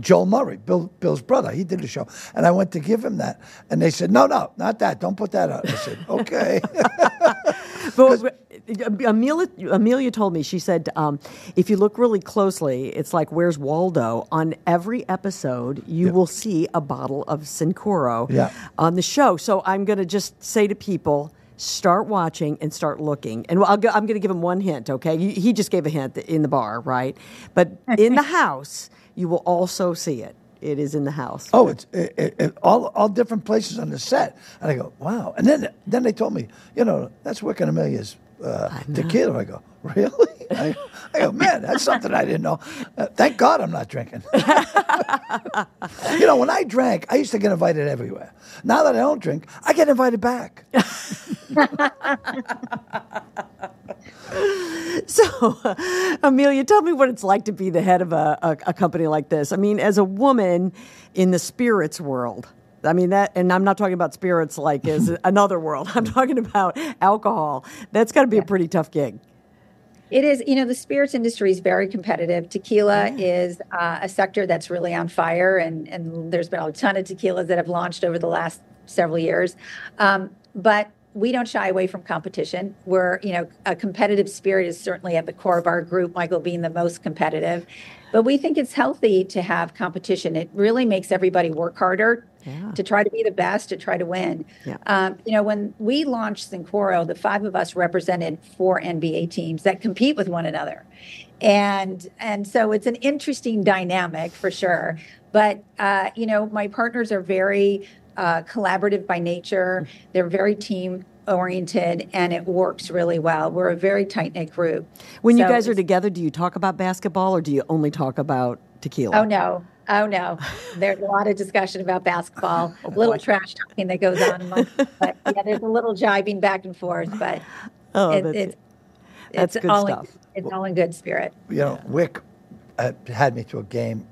Joel Murray, Bill, Bill's brother. He did the show, and I went to give him that, and they said, "No, no, not that. Don't put that out." I said, "Okay." But, but Emilia, Emilia told me, she said, um, if you look really closely, it's like Where's Waldo? On every episode, you will see a bottle of Cincoro Yeah. on the show. So I'm going to just say to people, start watching and start looking. And I'll go, I'm going to give him one hint, okay? He, he just gave a hint in the bar, right? But in the house, you will also see it. It is in the house. Oh, it's it, it, it- all all different places on the set, and I go, wow. And then then they told me, you know, that's Wyc and Emilia's uh, tequila. I go, really? I, I go, man, that's something I didn't know. Uh, thank God I'm not drinking. you know, when I drank, I used to get invited everywhere. Now that I don't drink, I get invited back. So, Emilia, tell me what it's like to be the head of a, a, a company like this. I mean, as a woman in the spirits world, I mean that, and I'm not talking about spirits like as another world. I'm talking about alcohol. That's got to be a pretty tough gig. It is, you know, the spirits industry is very competitive. Tequila is uh, a sector that's really on fire, and, and there's been a ton of tequilas that have launched over the last several years. Um, but we don't shy away from competition. We're, you know, a competitive spirit is certainly at the core of our group, Michael being the most competitive. But we think it's healthy to have competition. It really makes everybody work harder Yeah. to try to be the best, to try to win. Yeah. Um, you know, when we launched Cincoro, the five of us represented four NBA teams that compete with one another. And and so it's an interesting dynamic for sure. But uh, you know, my partners are very uh, collaborative by nature. They're very team oriented and it works really well. We're a very tight knit group. When you guys are together, do you talk about basketball or do you only talk about tequila? Oh no. Oh no. There's a lot of discussion about basketball, a little trash talking that goes on among but yeah, there's a little jibing back and forth, but Oh, it, that's- it's that's it's good all stuff. In, it's all in good spirit. you know, Wyc uh, had me to a game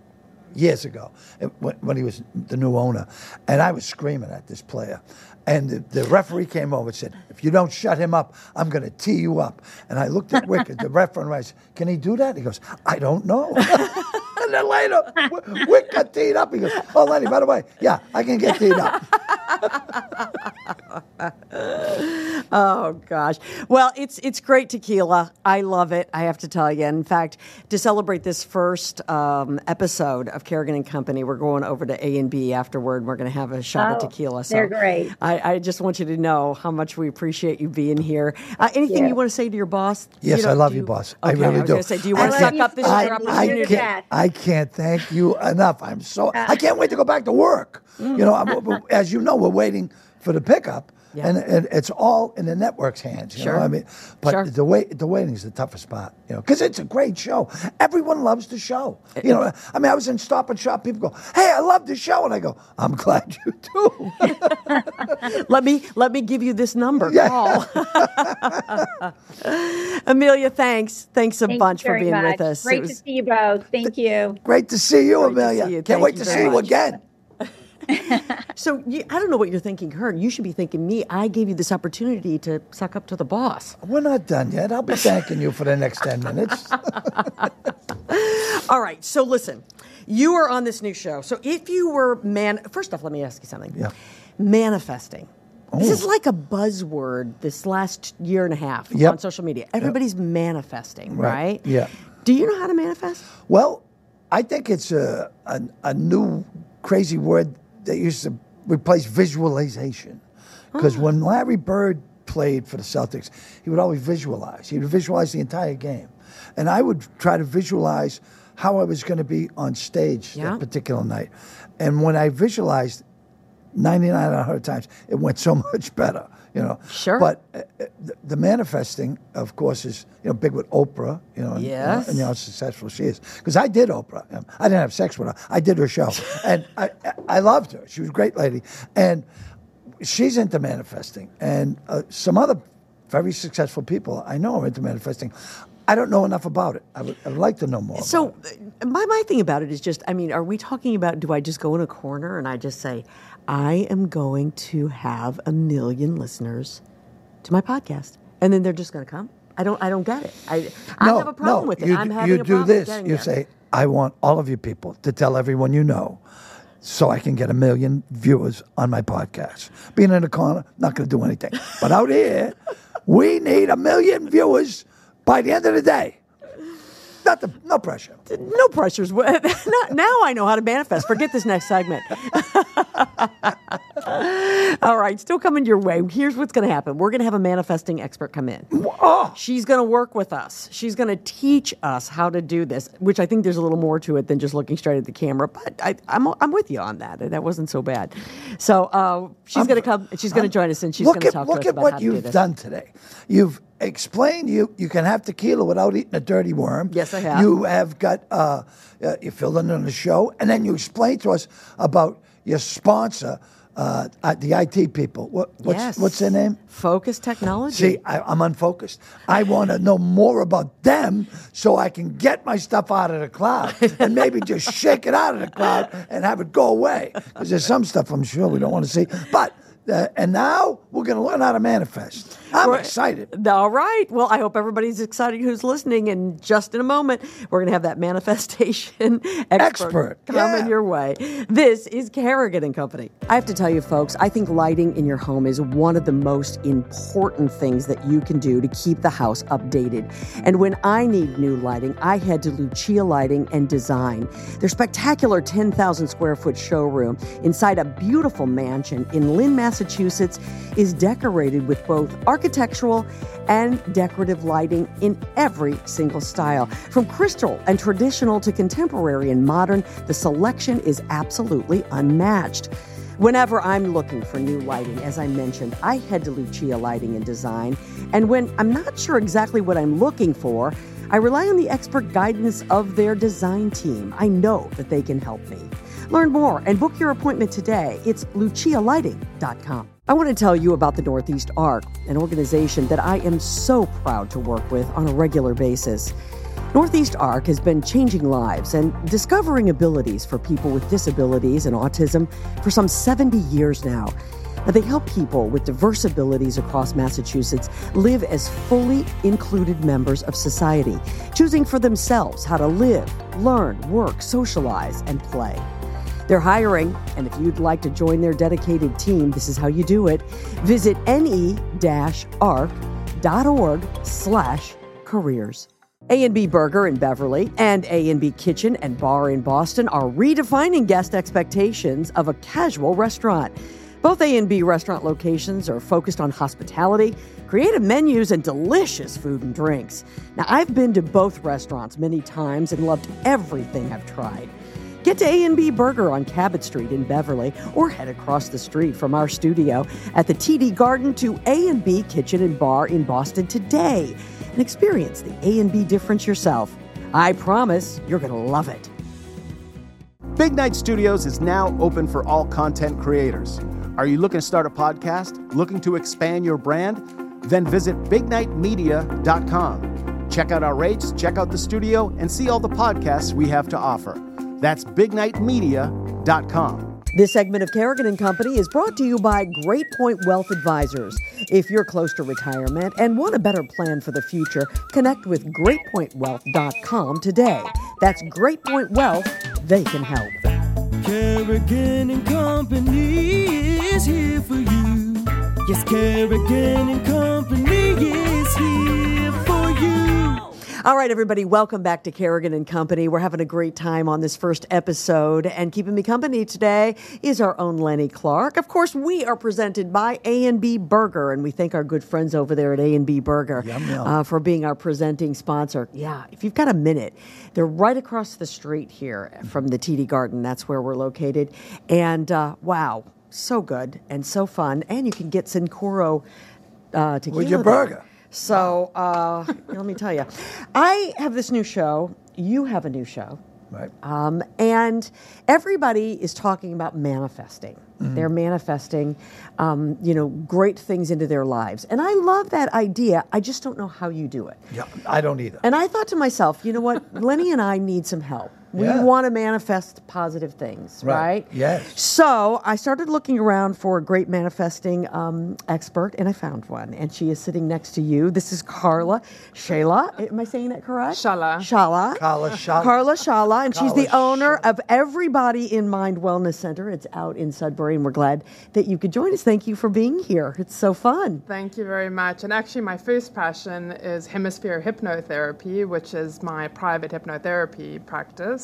years ago uh, when, when he was the new owner, and I was screaming at this player. And the, the referee came over and said, If you don't shut him up, I'm going to tee you up. And I looked at Wyc, the referee, and I said, Can he do that? He goes, I don't know. and then later, Wyc- Wyc got teed up. He goes, Oh, Lenny, by the way, yeah, I can get teed up. Oh gosh. Well, it's it's great tequila. I love it. I have to tell you. In fact, to celebrate this first um, episode of Carrigan and Company, we're going over to A and B afterward. We're going to have a shot of Oh, tequila. they're great. I, I just want you to know how much we appreciate you being here. Uh, anything you. you want to say to your boss? Yes, know, I love do you, boss. I really I was do. gonna say, do you want to suck up this I, your You're I opportunity? can't. I can't thank you enough. I'm so I can't wait to go back to work. You know, I'm, as you know, we're waiting for the pickup, Yeah. and, and it's all in the network's hands. You Sure. know, I mean, but Sure. the wait the waiting is the toughest spot. You know, because it's a great show. Everyone loves the show. You know, I mean, I was in Stop and Shop. People go, "Hey, I love the show," and I go, "I'm glad you do." Let me let me give you this number. Yeah. Call. Emilia, thanks. Thanks a Thank bunch for being much. with us. Great was- to see you both. Thank you. Great to see you, Great Emilia. see you. Can't Thank wait you to very see you again. So you, I don't know what you're thinking, her. You should be thinking me. I gave you this opportunity to suck up to the boss. We're not done yet. I'll be thanking you for the next ten minutes. All right. So listen, you are on this new show. So if you were man, first off, let me ask you something. Yeah. Manifesting. This Oh. is like a buzzword this last year and a half Yep. on social media. Everybody's manifesting, Right. right? Yeah. Do you know how to manifest? Well, I think it's a, a, a new crazy word that used to replace visualization. Because when Larry Bird played for the Celtics, he would always visualize. He would visualize the entire game. And I would try to visualize how I was going to be on stage Yeah. that particular night. And when I visualized 99 out of 100 times, it went so much better, you know. Sure. But uh, uh, the, the manifesting, of course, is, you know, big with Oprah, you know, and, Yes. and you know, how successful she is. Because I did Oprah. I didn't have sex with her. I did her show. and I, I- loved her. She was a great lady. And she's into manifesting. And uh, some other very successful people I know are into manifesting. I don't know enough about it. I would, I would like to know more. So about it. uh, my, my thing about it is just, I mean, are we talking about do I just go in a corner and I just say, I am going to have a million listeners to my podcast, and then they're just going to come? I don't, I don't get it. I, I no, have a problem no, with it. You, I'm having you a do problem this. You there. say, I want all of you people to tell everyone you know so I can get a million viewers on my podcast. Being in the corner, not going to do anything. But out here, we need a million viewers by the end of the day. Not the, no pressure. No pressures. Now I know how to manifest. Forget this next segment. All right, still coming your way. Here's what's going to happen. We're going to have a manifesting expert come in. She's going to work with us. She's going to teach us how to do this, which I think there's a little more to it than just looking straight at the camera. But I, I'm, I'm with you on that. That wasn't so bad. So uh, she's going to come. She's going to join us, and she's going to at talk look to us at about what how to do you've this. done today. You've explained you you can have tequila without eating a dirty worm. Yes, I have. You have got uh, uh, you filled in on the show, and then you explained to us about your sponsor, uh, the IT people. What, what's Yes. what's their name? Focus technology. See, I, I'm unfocused. I want to know more about them so I can get my stuff out of the cloud and maybe just shake it out of the cloud and have it go away. Because there's some stuff I'm sure we don't want to see. But uh, and now we're going to learn how to manifest. I'm We're- excited. All right. Well, I hope everybody's excited who's listening. And just in a moment, we're going to have that manifestation expert, Expert, coming yeah. your way. This is Carrigan and Company. I have to tell you, folks, I think lighting in your home is one of the most important things that you can do to keep the house updated. And when I need new lighting, I head to Lucia Lighting and Design. Their spectacular 10,000 square foot showroom inside a beautiful mansion in Lynn, Massachusetts is decorated with both architectural and decorative lighting in every single style. From crystal and traditional to contemporary and modern, the selection is absolutely unmatched. Whenever I'm looking for new lighting, as I mentioned, I head to Lucia Lighting and Design. And when I'm not sure exactly what I'm looking for, I rely on the expert guidance of their design team. I know that they can help me. Learn more and book your appointment today. It's lucialighting.com. I want to tell you about the Northeast Arc, an organization that I am so proud to work with on a regular basis. Northeast Arc has been changing lives and discovering abilities for people with disabilities and autism for some 70 years now. They help people with diverse abilities across Massachusetts live as fully included members of society, choosing for themselves how to live, learn, work, socialize, and play. They're hiring, and if you'd like to join their dedicated team, this is how you do it. Visit ne-arc.org slash careers. A&B Burger in Beverly and A&B Kitchen and Bar in Boston are redefining guest expectations of a casual restaurant. Both A&B restaurant locations are focused on hospitality, creative menus, and delicious food and drinks. Now, I've been to both restaurants many times and loved everything I've tried. Get to A&B Burger on Cabot Street in Beverly or head across the street from our studio at the TD Garden to A&B Kitchen and Bar in Boston today and experience the A&B difference yourself. I promise you're going to love it. Big Night Studios is now open for all content creators. Are you looking to start a podcast? Looking to expand your brand? Then visit bignightmedia.com. Check out our rates, check out the studio, and see all the podcasts we have to offer. That's bignightmedia.com. This segment of Carrigan and Company is brought to you by Great Point Wealth Advisors. If you're close to retirement and want a better plan for the future, connect with greatpointwealth.com today. That's Great Point Wealth, they can help. Carrigan and Company is here for you. Yes, Carrigan and Company is here for you. All right, everybody, welcome back to Carrigan and Company. We're having a great time on this first episode, and keeping me company today is our own Lenny Clarke. Of course, we are presented by A and B Burger, and we thank our good friends over there at A and B Burger Yum, yum. uh, for being our presenting sponsor. Yeah, if you've got a minute, they're right across the street here from the TD Garden. That's where we're located, and uh, wow, so good and so fun, and you can get Cincoro uh, tequila With your there. So uh, let me tell you, I have this new show. You have a new show. Right. Um, and everybody is talking about manifesting. Mm-hmm. They're manifesting, um, you know, great things into their lives. And I love that idea. I just don't know how you do it. Yeah, I don't either. And I thought to myself, you know what? Lenny and I need some help. We Yeah. want to manifest positive things, Right. right? Yes. So I started looking around for a great manifesting um, expert, and I found one. And she is sitting next to you. This is Carla Shayla. Am I saying that correct? Chalah. Chalah. Carla Chalah. Carla Chalah, and she's the Carla owner of Everybody in Mind Wellness Center. It's out in Sudbury, and we're glad that you could join us. Thank you for being here. It's so fun. Thank you very much. And actually, my first passion is hemisphere hypnotherapy, which is my private hypnotherapy practice.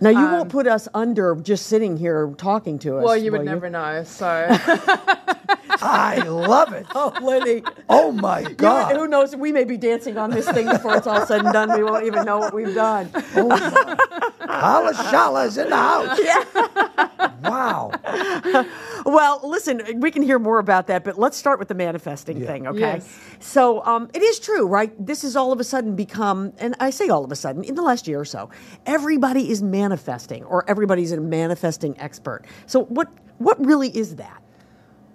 Now you won't put us under just sitting here talking to us. Um, Well, you would never know. So, I love it. Oh, Lenny. Oh my You- God. who knows? We may be dancing on this thing before it's all said and done. We won't even know what we've done. Oh my. Carla Chalah's in the house. Yeah. Wow. Well, listen, we can hear more about that, but let's start with the manifesting thing, okay? Yes. So um, it is true, right? This has all of a sudden become, and I say all of a sudden, in the last year or so, everybody is manifesting, or everybody's a manifesting expert. So what what really is that?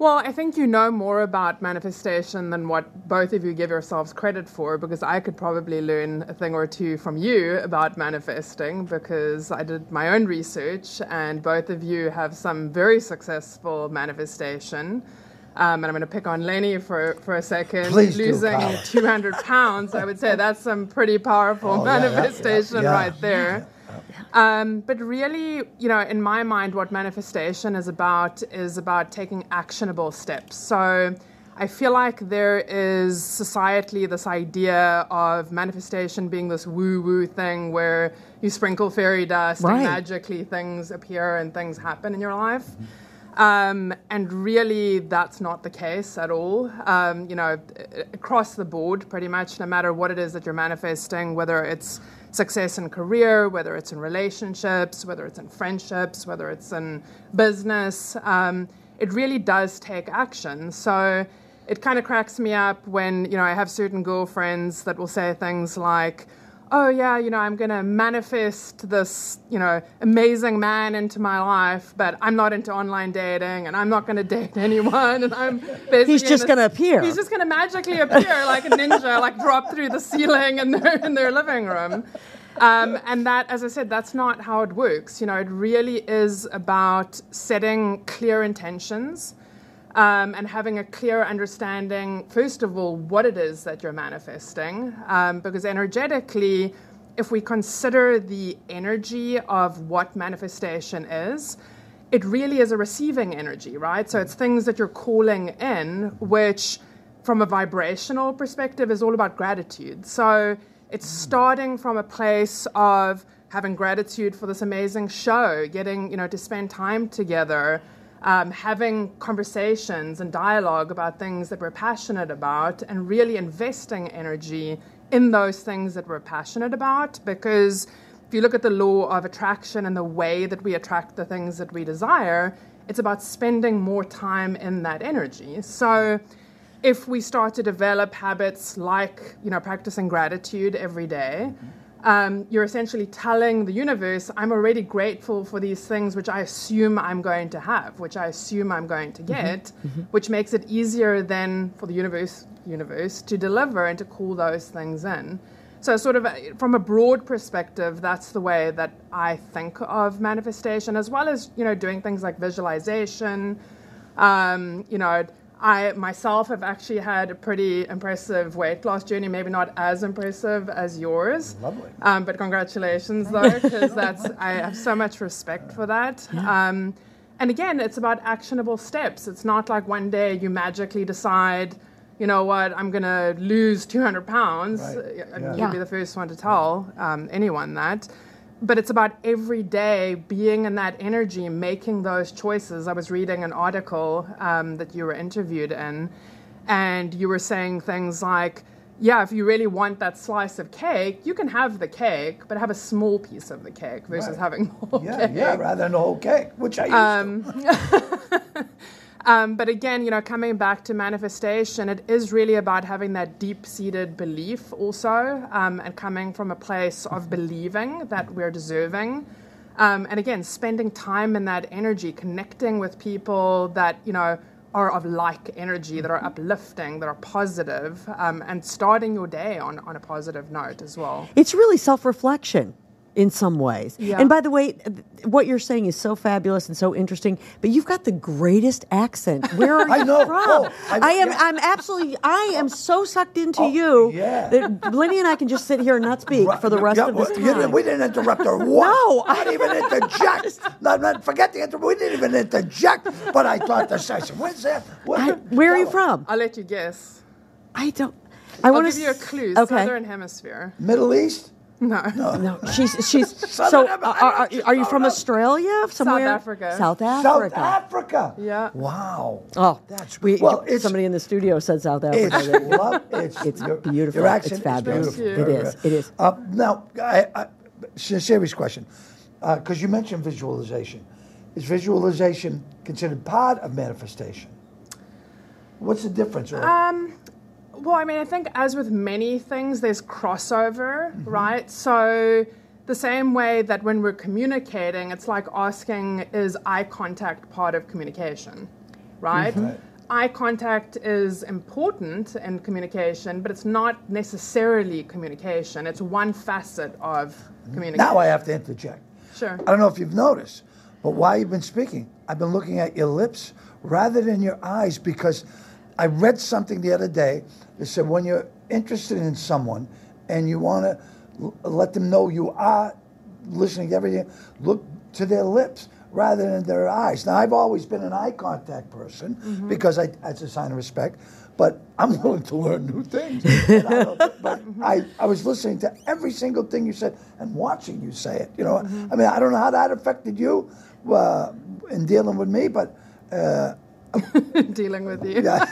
Well, I think you know more about manifestation than what both of you give yourselves credit for, because I could probably learn a thing or two from you about manifesting, because I did my own research, and both of you have some very successful manifestation. Um, and I'm going to pick on Lenny for, for a second. Please do, Losing Carla. 200 pounds, I would say that's some pretty powerful Oh, yeah, yeah, yeah, manifestation yeah. right there. Um, but really, you know, in my mind, what manifestation is about is about taking actionable steps. So I feel like there is societally this idea of manifestation being this woo woo thing where you sprinkle fairy dust Right. and magically things appear and things happen in your life. Um, and really, that's not the case at all. Um, you know, across the board, pretty much, no matter what it is that you're manifesting, whether it's success in career, whether it's in relationships, whether it's in friendships, whether it's in business. Um, it really does take action. So it kind of cracks me up when you know I have certain girlfriends that will say things like, "Oh yeah, you know I'm going to manifest this you know amazing man into my life, but I'm not into online dating and I'm not going to date anyone and I'm He's just gonna appear. He's just going to magically appear like a ninja, like drop through the ceiling in their in their living room." Um, and that, as I said, that's not how it works. You know, it really is about setting clear intentions um, and having a clear understanding, first of all, what it is that you're manifesting. Um, because energetically, if we consider the energy of what manifestation is, it really is a receiving energy, right? So it's things that you're calling in, which, from a vibrational perspective, is all about gratitude. So it's starting from a place of having gratitude for this amazing show, getting, you know, to spend time together, um, having conversations and dialogue about things that we're passionate about, and really investing energy in those things that we're passionate about. Because if you look at the law of attraction and the way that we attract the things that we desire, it's about spending more time in that energy. So, if we start to develop habits like you know practicing gratitude every day, um, you're essentially telling the universe i'm already grateful for these things which i assume i'm going to have which i assume i'm going to get which makes it easier then for the universe universe to deliver and to call those things in. So sort of uh, from a broad perspective that's the way that i think of manifestation as well as you know doing things like visualization um, you know I myself have actually had a pretty impressive weight loss journey, maybe not as impressive as yours. Lovely. Um, but congratulations, though, because that's I have so much respect for that. Um, and again, it's about actionable steps. It's not like one day you magically decide, you know what, I'm going to lose 200 pounds. Right. Yeah. You'd be the first one to tell um, anyone that. But it's about every day being in that energy, making those choices. I was reading an article um, that you were interviewed in, and you were saying things like, yeah, if you really want that slice of cake, you can have the cake, but have a small piece of the cake versus Right. having the whole Yeah, cake. yeah, rather than the whole cake, which I used to. Um, but again, you know, coming back to manifestation, it is really about having that deep-seated belief also, um, and coming from a place of believing that we're deserving. Um, and again, spending time in that energy, connecting with people that you know are of like energy, that are uplifting, that are positive, um, and starting your day on, on a positive note as well. It's really self reflection in some ways. Yeah. And by the way, what you're saying is so fabulous and so interesting, but you've got the greatest accent. Where are you I know. from? Oh, I- I, am yeah. I'm absolutely I am so sucked into Oh, you yeah. that Lenny and I can just sit here and not speak for the rest Yeah, of this well, you didn't- we didn't interrupt her once. No, I- not even interject. no, no, forget the inter. We didn't even interject. But I thought the session. Where's that? What, I- where are you from? I'll let you guess. I don't I want to give to you a clue. Okay. Southern Hemisphere. Middle East. No. No, she's she's so. Am- Are, are, are you from. Australia? Somewhere? South Africa. South Africa. South Africa. Africa. Yeah. Wow. Oh, That's we, well. It's somebody in the studio said South Africa. It's They- love. It's, It's your, beautiful. Your accent It's is fabulous. beautiful. It is. It is. Uh, now, I, I, s- serious question, because you mentioned visualization. Is visualization considered part of manifestation? What's the difference? Um, well, I mean, I think as with many things, there's crossover, Mm-hmm. right? So, the same way that when we're communicating, it's like asking, is eye contact part of communication, right? Right. Eye contact is important in communication, but it's not necessarily communication. It's one facet of communication. now I have to interject. Sure. I don't know if you've noticed, but while you've been speaking, I've been looking at your lips rather than your eyes because I read something the other day that said when you're interested in someone and you want to l- let them know you are listening to everything, look to their lips rather than their eyes. Now, I've always been an eye contact person because I, it's a sign of respect, but I'm willing to learn new things. I but I, I was listening to every single thing you said and watching you say it. You know, I mean, I don't know how that affected you uh, in dealing with me, but uh, Dealing with you. yeah.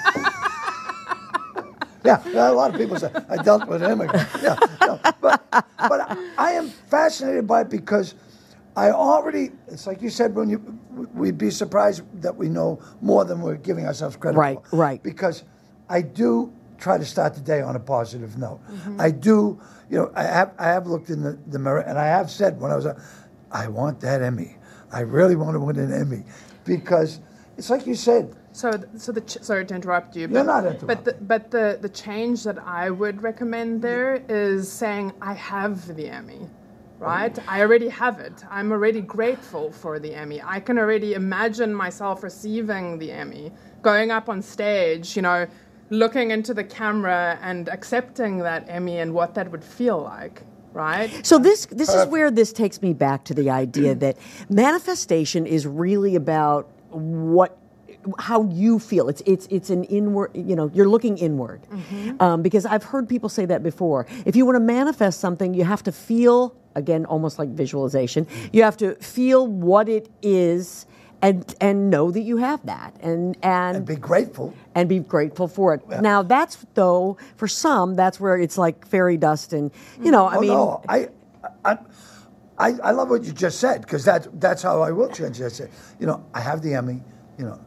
Yeah, a lot of people say I dealt with him. Yeah, no, but but I am fascinated by it because I already. It's like you said when you we'd be surprised that we know more than we're giving ourselves credit Right, for. right. right. Because I do try to start the day on a positive note. Mm-hmm. I do. You know, I have I have looked in the, the mirror and I have said when I was, a, I want that Emmy. I really want to win an Emmy because it's like you said. So, so the ch- sorry to interrupt you. You're But, not But interrupting. the, but the the change that I would recommend there is saying I have the Emmy, right? Mm-hmm. I already have it. I'm already grateful for the Emmy. I can already imagine myself receiving the Emmy, going up on stage, you know, looking into the camera and accepting that Emmy and what that would feel like, right? So this this is where this takes me back to the idea that manifestation is really about what how you feel. It's it's it's an inward. You know, you're looking inward. Um, because I've heard people say that before. If you want to manifest something, you have to feel again, almost like visualization. You have to feel what it is. And, and know that you have that and and, And be grateful. and be grateful for it. Now that's though for some that's where it's like fairy dust and you know I oh mean no, I, I, I, I love what you just said because that's that's how I will change. I you know, I have the Emmy. You know,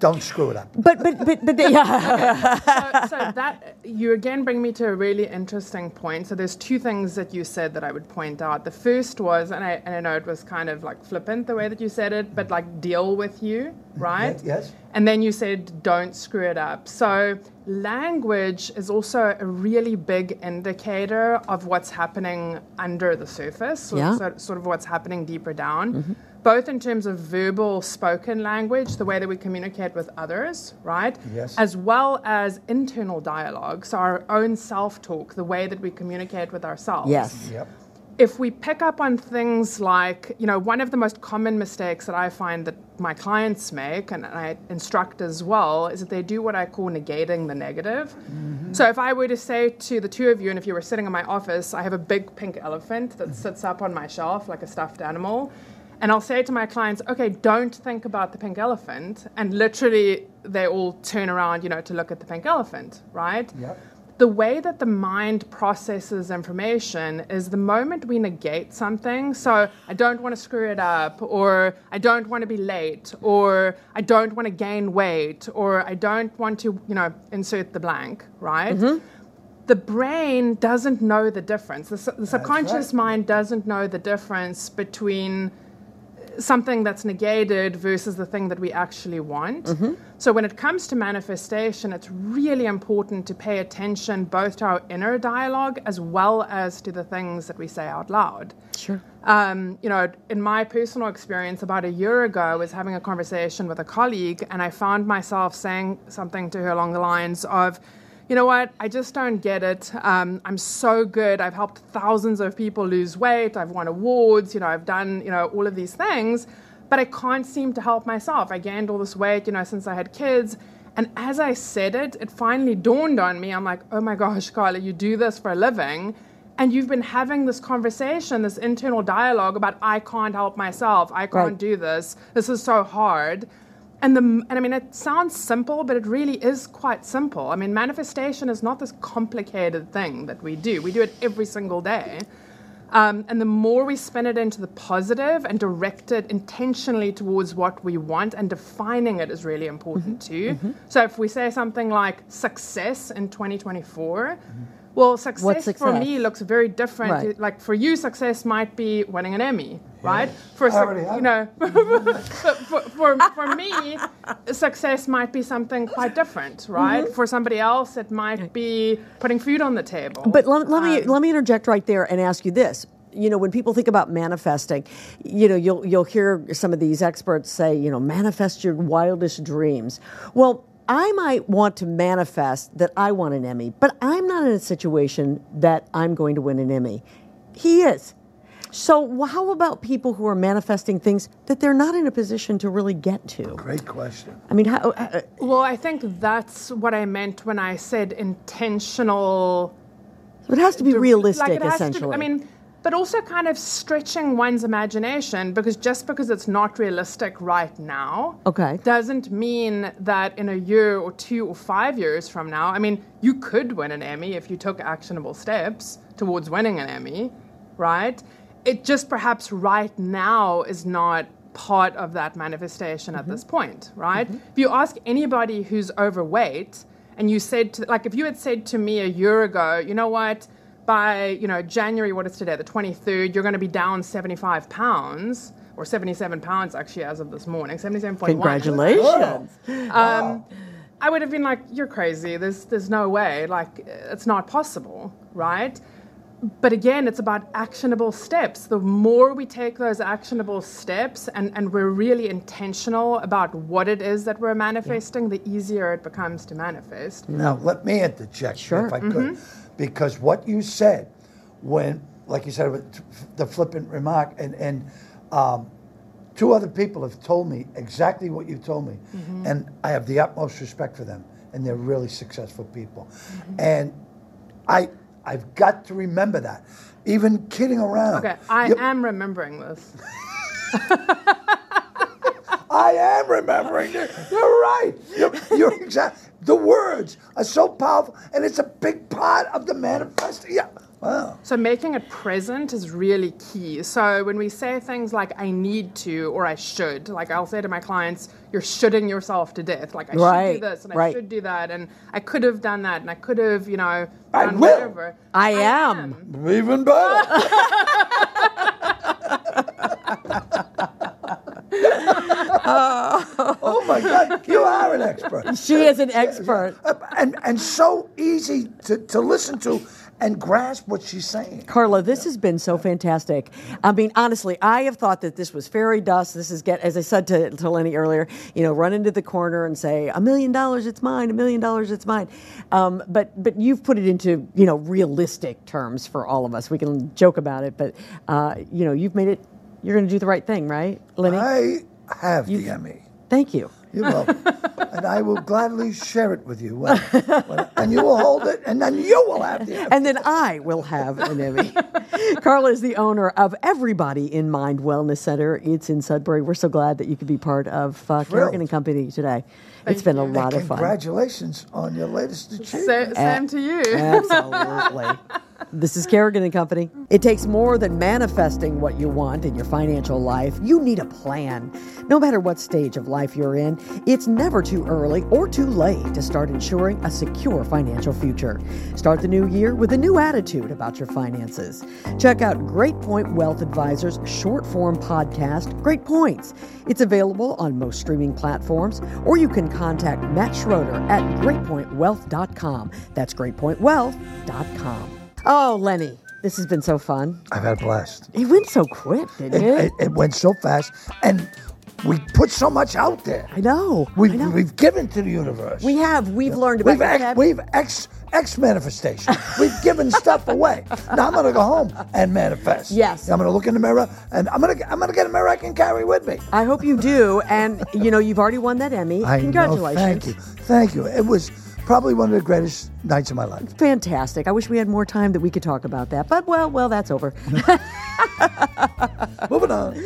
don't screw it up. But but but but they, yeah. so, so that you again bring me to a really interesting point. So there's two things that you said that I would point out. The first was, and I, and I know it was kind of like flippant the way that you said it, but like deal with you, mm-hmm. right? yes. And then you said don't screw it up. So language is also a really big indicator of what's happening under the surface, so- Yeah. so- sort of what's happening deeper down. Mm-hmm. Both in terms of verbal spoken language, the way that we communicate with others, right? Yes. As well as internal dialogue, so our own self talk, the way that we communicate with ourselves yes. Yep. if we pick up on things like, you know, one of the most common mistakes that I find that my clients make, and I instruct as well, is that they do what I call negating the negative. Mm-hmm. So if I were to say to the two of you, and if you were sitting in my office, I have a big pink elephant that sits up on my shelf like a stuffed animal. And I'll say to my clients, okay, don't think about the pink elephant. And literally, they all turn around, you know, to look at the pink elephant, right? Yep. the way that the mind processes information is the moment we negate something. So I don't want to screw it up, or I don't want to be late, or I don't want to gain weight, or I don't want to, you know, insert the blank, right? Mm-hmm. The brain doesn't know the difference. The, su- the subconscious right. mind doesn't know the difference between something that's negated versus the thing that we actually want. So when it comes to manifestation, it's really important to pay attention both to our inner dialogue as well as to the things that we say out loud. Sure. Um, you know, in my personal experience, about a year ago, I was having a conversation with a colleague, and I found myself saying something to her along the lines of, you know what, I just don't get it. Um, I'm so good. I've helped thousands of people lose weight. I've won awards. You know, I've done, you know, all of these things, but I can't seem to help myself. I gained all this weight, you know, since I had kids. And as I said it, it finally dawned on me. I'm like, oh my gosh, Carla, you do this for a living. And you've been having this conversation, this internal dialogue about, I can't help myself. I can't Right. do this. This is so hard. And the and I mean it sounds simple, but it really is quite simple. I mean, manifestation is not this complicated thing that we do. We do it every single day. Um, and the more we spin it into the positive and direct it intentionally towards what we want and defining it is really important mm-hmm. too. Mm-hmm. So if we say something like success in 2024, mm-hmm. Well, success, for success? me looks very different. Right. Like for you, success might be winning an Emmy, right? For I suc- have you know, for, for, for me, success might be something quite different, right? Mm-hmm. For somebody else, it might be putting food on the table. But let, let me Um, let me interject right there and ask you this. You know, when people think about manifesting, you know, you'll you'll hear some of these experts say, you know, manifest your wildest dreams. Well, I might want to manifest that I want an Emmy, but I'm not in a situation that I'm going to win an Emmy. He is. So, how about people who are manifesting things that they're not in a position to really get to? Great question. I mean, how, uh, Well, I think that's what I meant when I said intentional. it has to be realistic, like it has to essentially. I mean, but also kind of stretching one's imagination because just because it's not realistic right now, Okay. doesn't mean that in a year or two or five years from now, I mean, you could win an Emmy if you took actionable steps towards winning an Emmy, right? It just perhaps right now is not part of that manifestation at mm-hmm. this point, right? Mm-hmm. If you ask anybody who's overweight and you said to, like if you had said to me a year ago, you know what, by you know January, what is today, the 23rd, you're going to be down 75 pounds or 77 pounds actually as of this morning, 77.1. Congratulations. Um, I would have been like, "You're crazy. There's there's no way. Like, it's not possible, right?" But again, it's about actionable steps. The more we take those actionable steps and, and we're really intentional about what it is that we're manifesting, the easier it becomes to manifest. Now, let me interject Sure. if I could, mm-hmm. because what you said when, like you said, with the flippant remark, and and um, two other people have told me exactly what you told me, mm-hmm. and I have the utmost respect for them, and they're really successful people, mm-hmm. and I I've got to remember that, even kidding around. Okay, I You- am remembering this. I am remembering it. You're right. You're, you're exact. The words are so powerful, and it's a big part of the manifesto. Yeah. Wow. So making it present is really key. So when we say things like I need to or I should, like I'll say to my clients, you're shoulding yourself to death. Like I should do this and I should do that and I could have done that and I could have, you know, I done will. whatever. I am. Even better. oh my God, you are an expert. She is an expert. Uh, And, and so easy to, to listen to and grasp what she's saying. Carla, this has been so fantastic. I mean, honestly, I have thought that this was fairy dust. This is get, as I said to, to Lenny earlier, you know, run into the corner and say, a million dollars, it's mine. A million dollars, it's mine. Um, but but you've put it into you know realistic terms for all of us. We can joke about it, but uh, you know, you've made it. You're going to do the right thing, right, Lenny? I have the Emmy. Thank you. You will. and I will gladly share it with you. When, when- and you will hold it, and then you will have the Emmy. and then I will have an Emmy. Carla is the owner of Everybody in Mind Wellness Center. It's in Sudbury. We're so glad that you could be part of uh, Carrigan and Company today. It's been a And lot of fun. Congratulations on your latest Sa- achievement. same to you. Absolutely. this is Carrigan and Company. It takes more than manifesting what you want in your financial life. You need a plan. No matter what stage of life you're in, it's never too early or too late to start ensuring a secure financial future. Start the new year with a new attitude about your finances. Check out Great Point Wealth Advisors short form podcast, Great Points. It's available on most streaming platforms, or you can contact Matt Schroeder at greatpointwealth.com. That's greatpointwealth.com. Oh, Lenny, this has been so fun. I've had a blast. It went so quick, didn't It, it? it, went so fast, and we put so much out there. I know. We've, I know. we've given to the universe. we have. We've learned about We've ex, we've ex ex manifestation. We've given stuff away. Now I'm gonna go home and manifest. Yes. I'm gonna look in the mirror and I'm gonna I'm gonna get a mirror I can carry with me. I hope you do. And, you know, you've already won that Emmy. I know. Congratulations. Thank you. Thank you. It was probably one of the greatest nights of my life. Fantastic. I wish we had more time that we could talk about that. But, well, well, that's over. Moving on.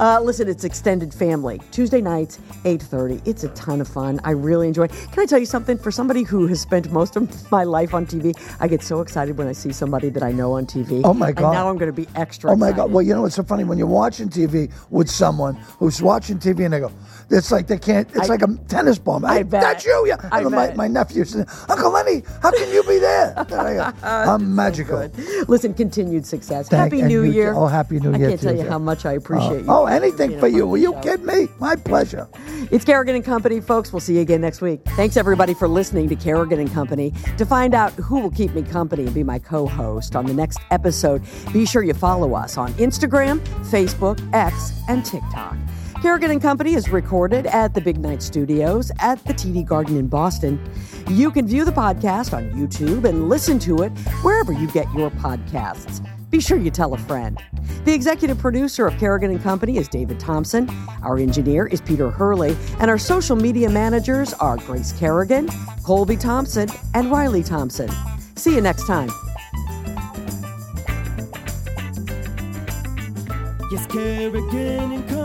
Uh, listen, it's extended family. Tuesday nights, 8.30. It's a ton of fun. I really enjoy it. Can I tell you something? For somebody who has spent most of my life on TV, I get so excited when I see somebody that I know on TV. Oh, my God. And now I'm going to be extra Oh my excited. God! Well, you know what's so funny when you're watching TV with someone who's watching TV and they go, "It's like they can't. It's I- like a tennis ball." I Hey, bet. That's you, yeah. I And my, bet. my nephew said, "Uncle Lenny, how can you be there?" I I'm magical. Listen, continued success. Thank- Happy New you- Year. oh, Happy New Year. I can't tell you, you how much I appreciate you. Oh, anything for you. Will you kid me? My pleasure. It's Carrigan and Company, folks. We'll see you again next week. Thanks everybody for listening to Carrigan and Company. To find out who will keep me company and be my co-host on the next episode, be sure you follow us on Instagram, Facebook, X, and TikTok. Carrigan and Company is recorded at the Big Night Studios at the TD Garden in Boston. You can view the podcast on YouTube and listen to it wherever you get your podcasts. Be sure you tell a friend. The executive producer of Carrigan and Company is David Thompson. Our engineer is Peter Hurley, and our social media managers are Grace Carrigan, Colby Thompson, and Riley Thompson. See you next time. Yes, Carrigan and Company.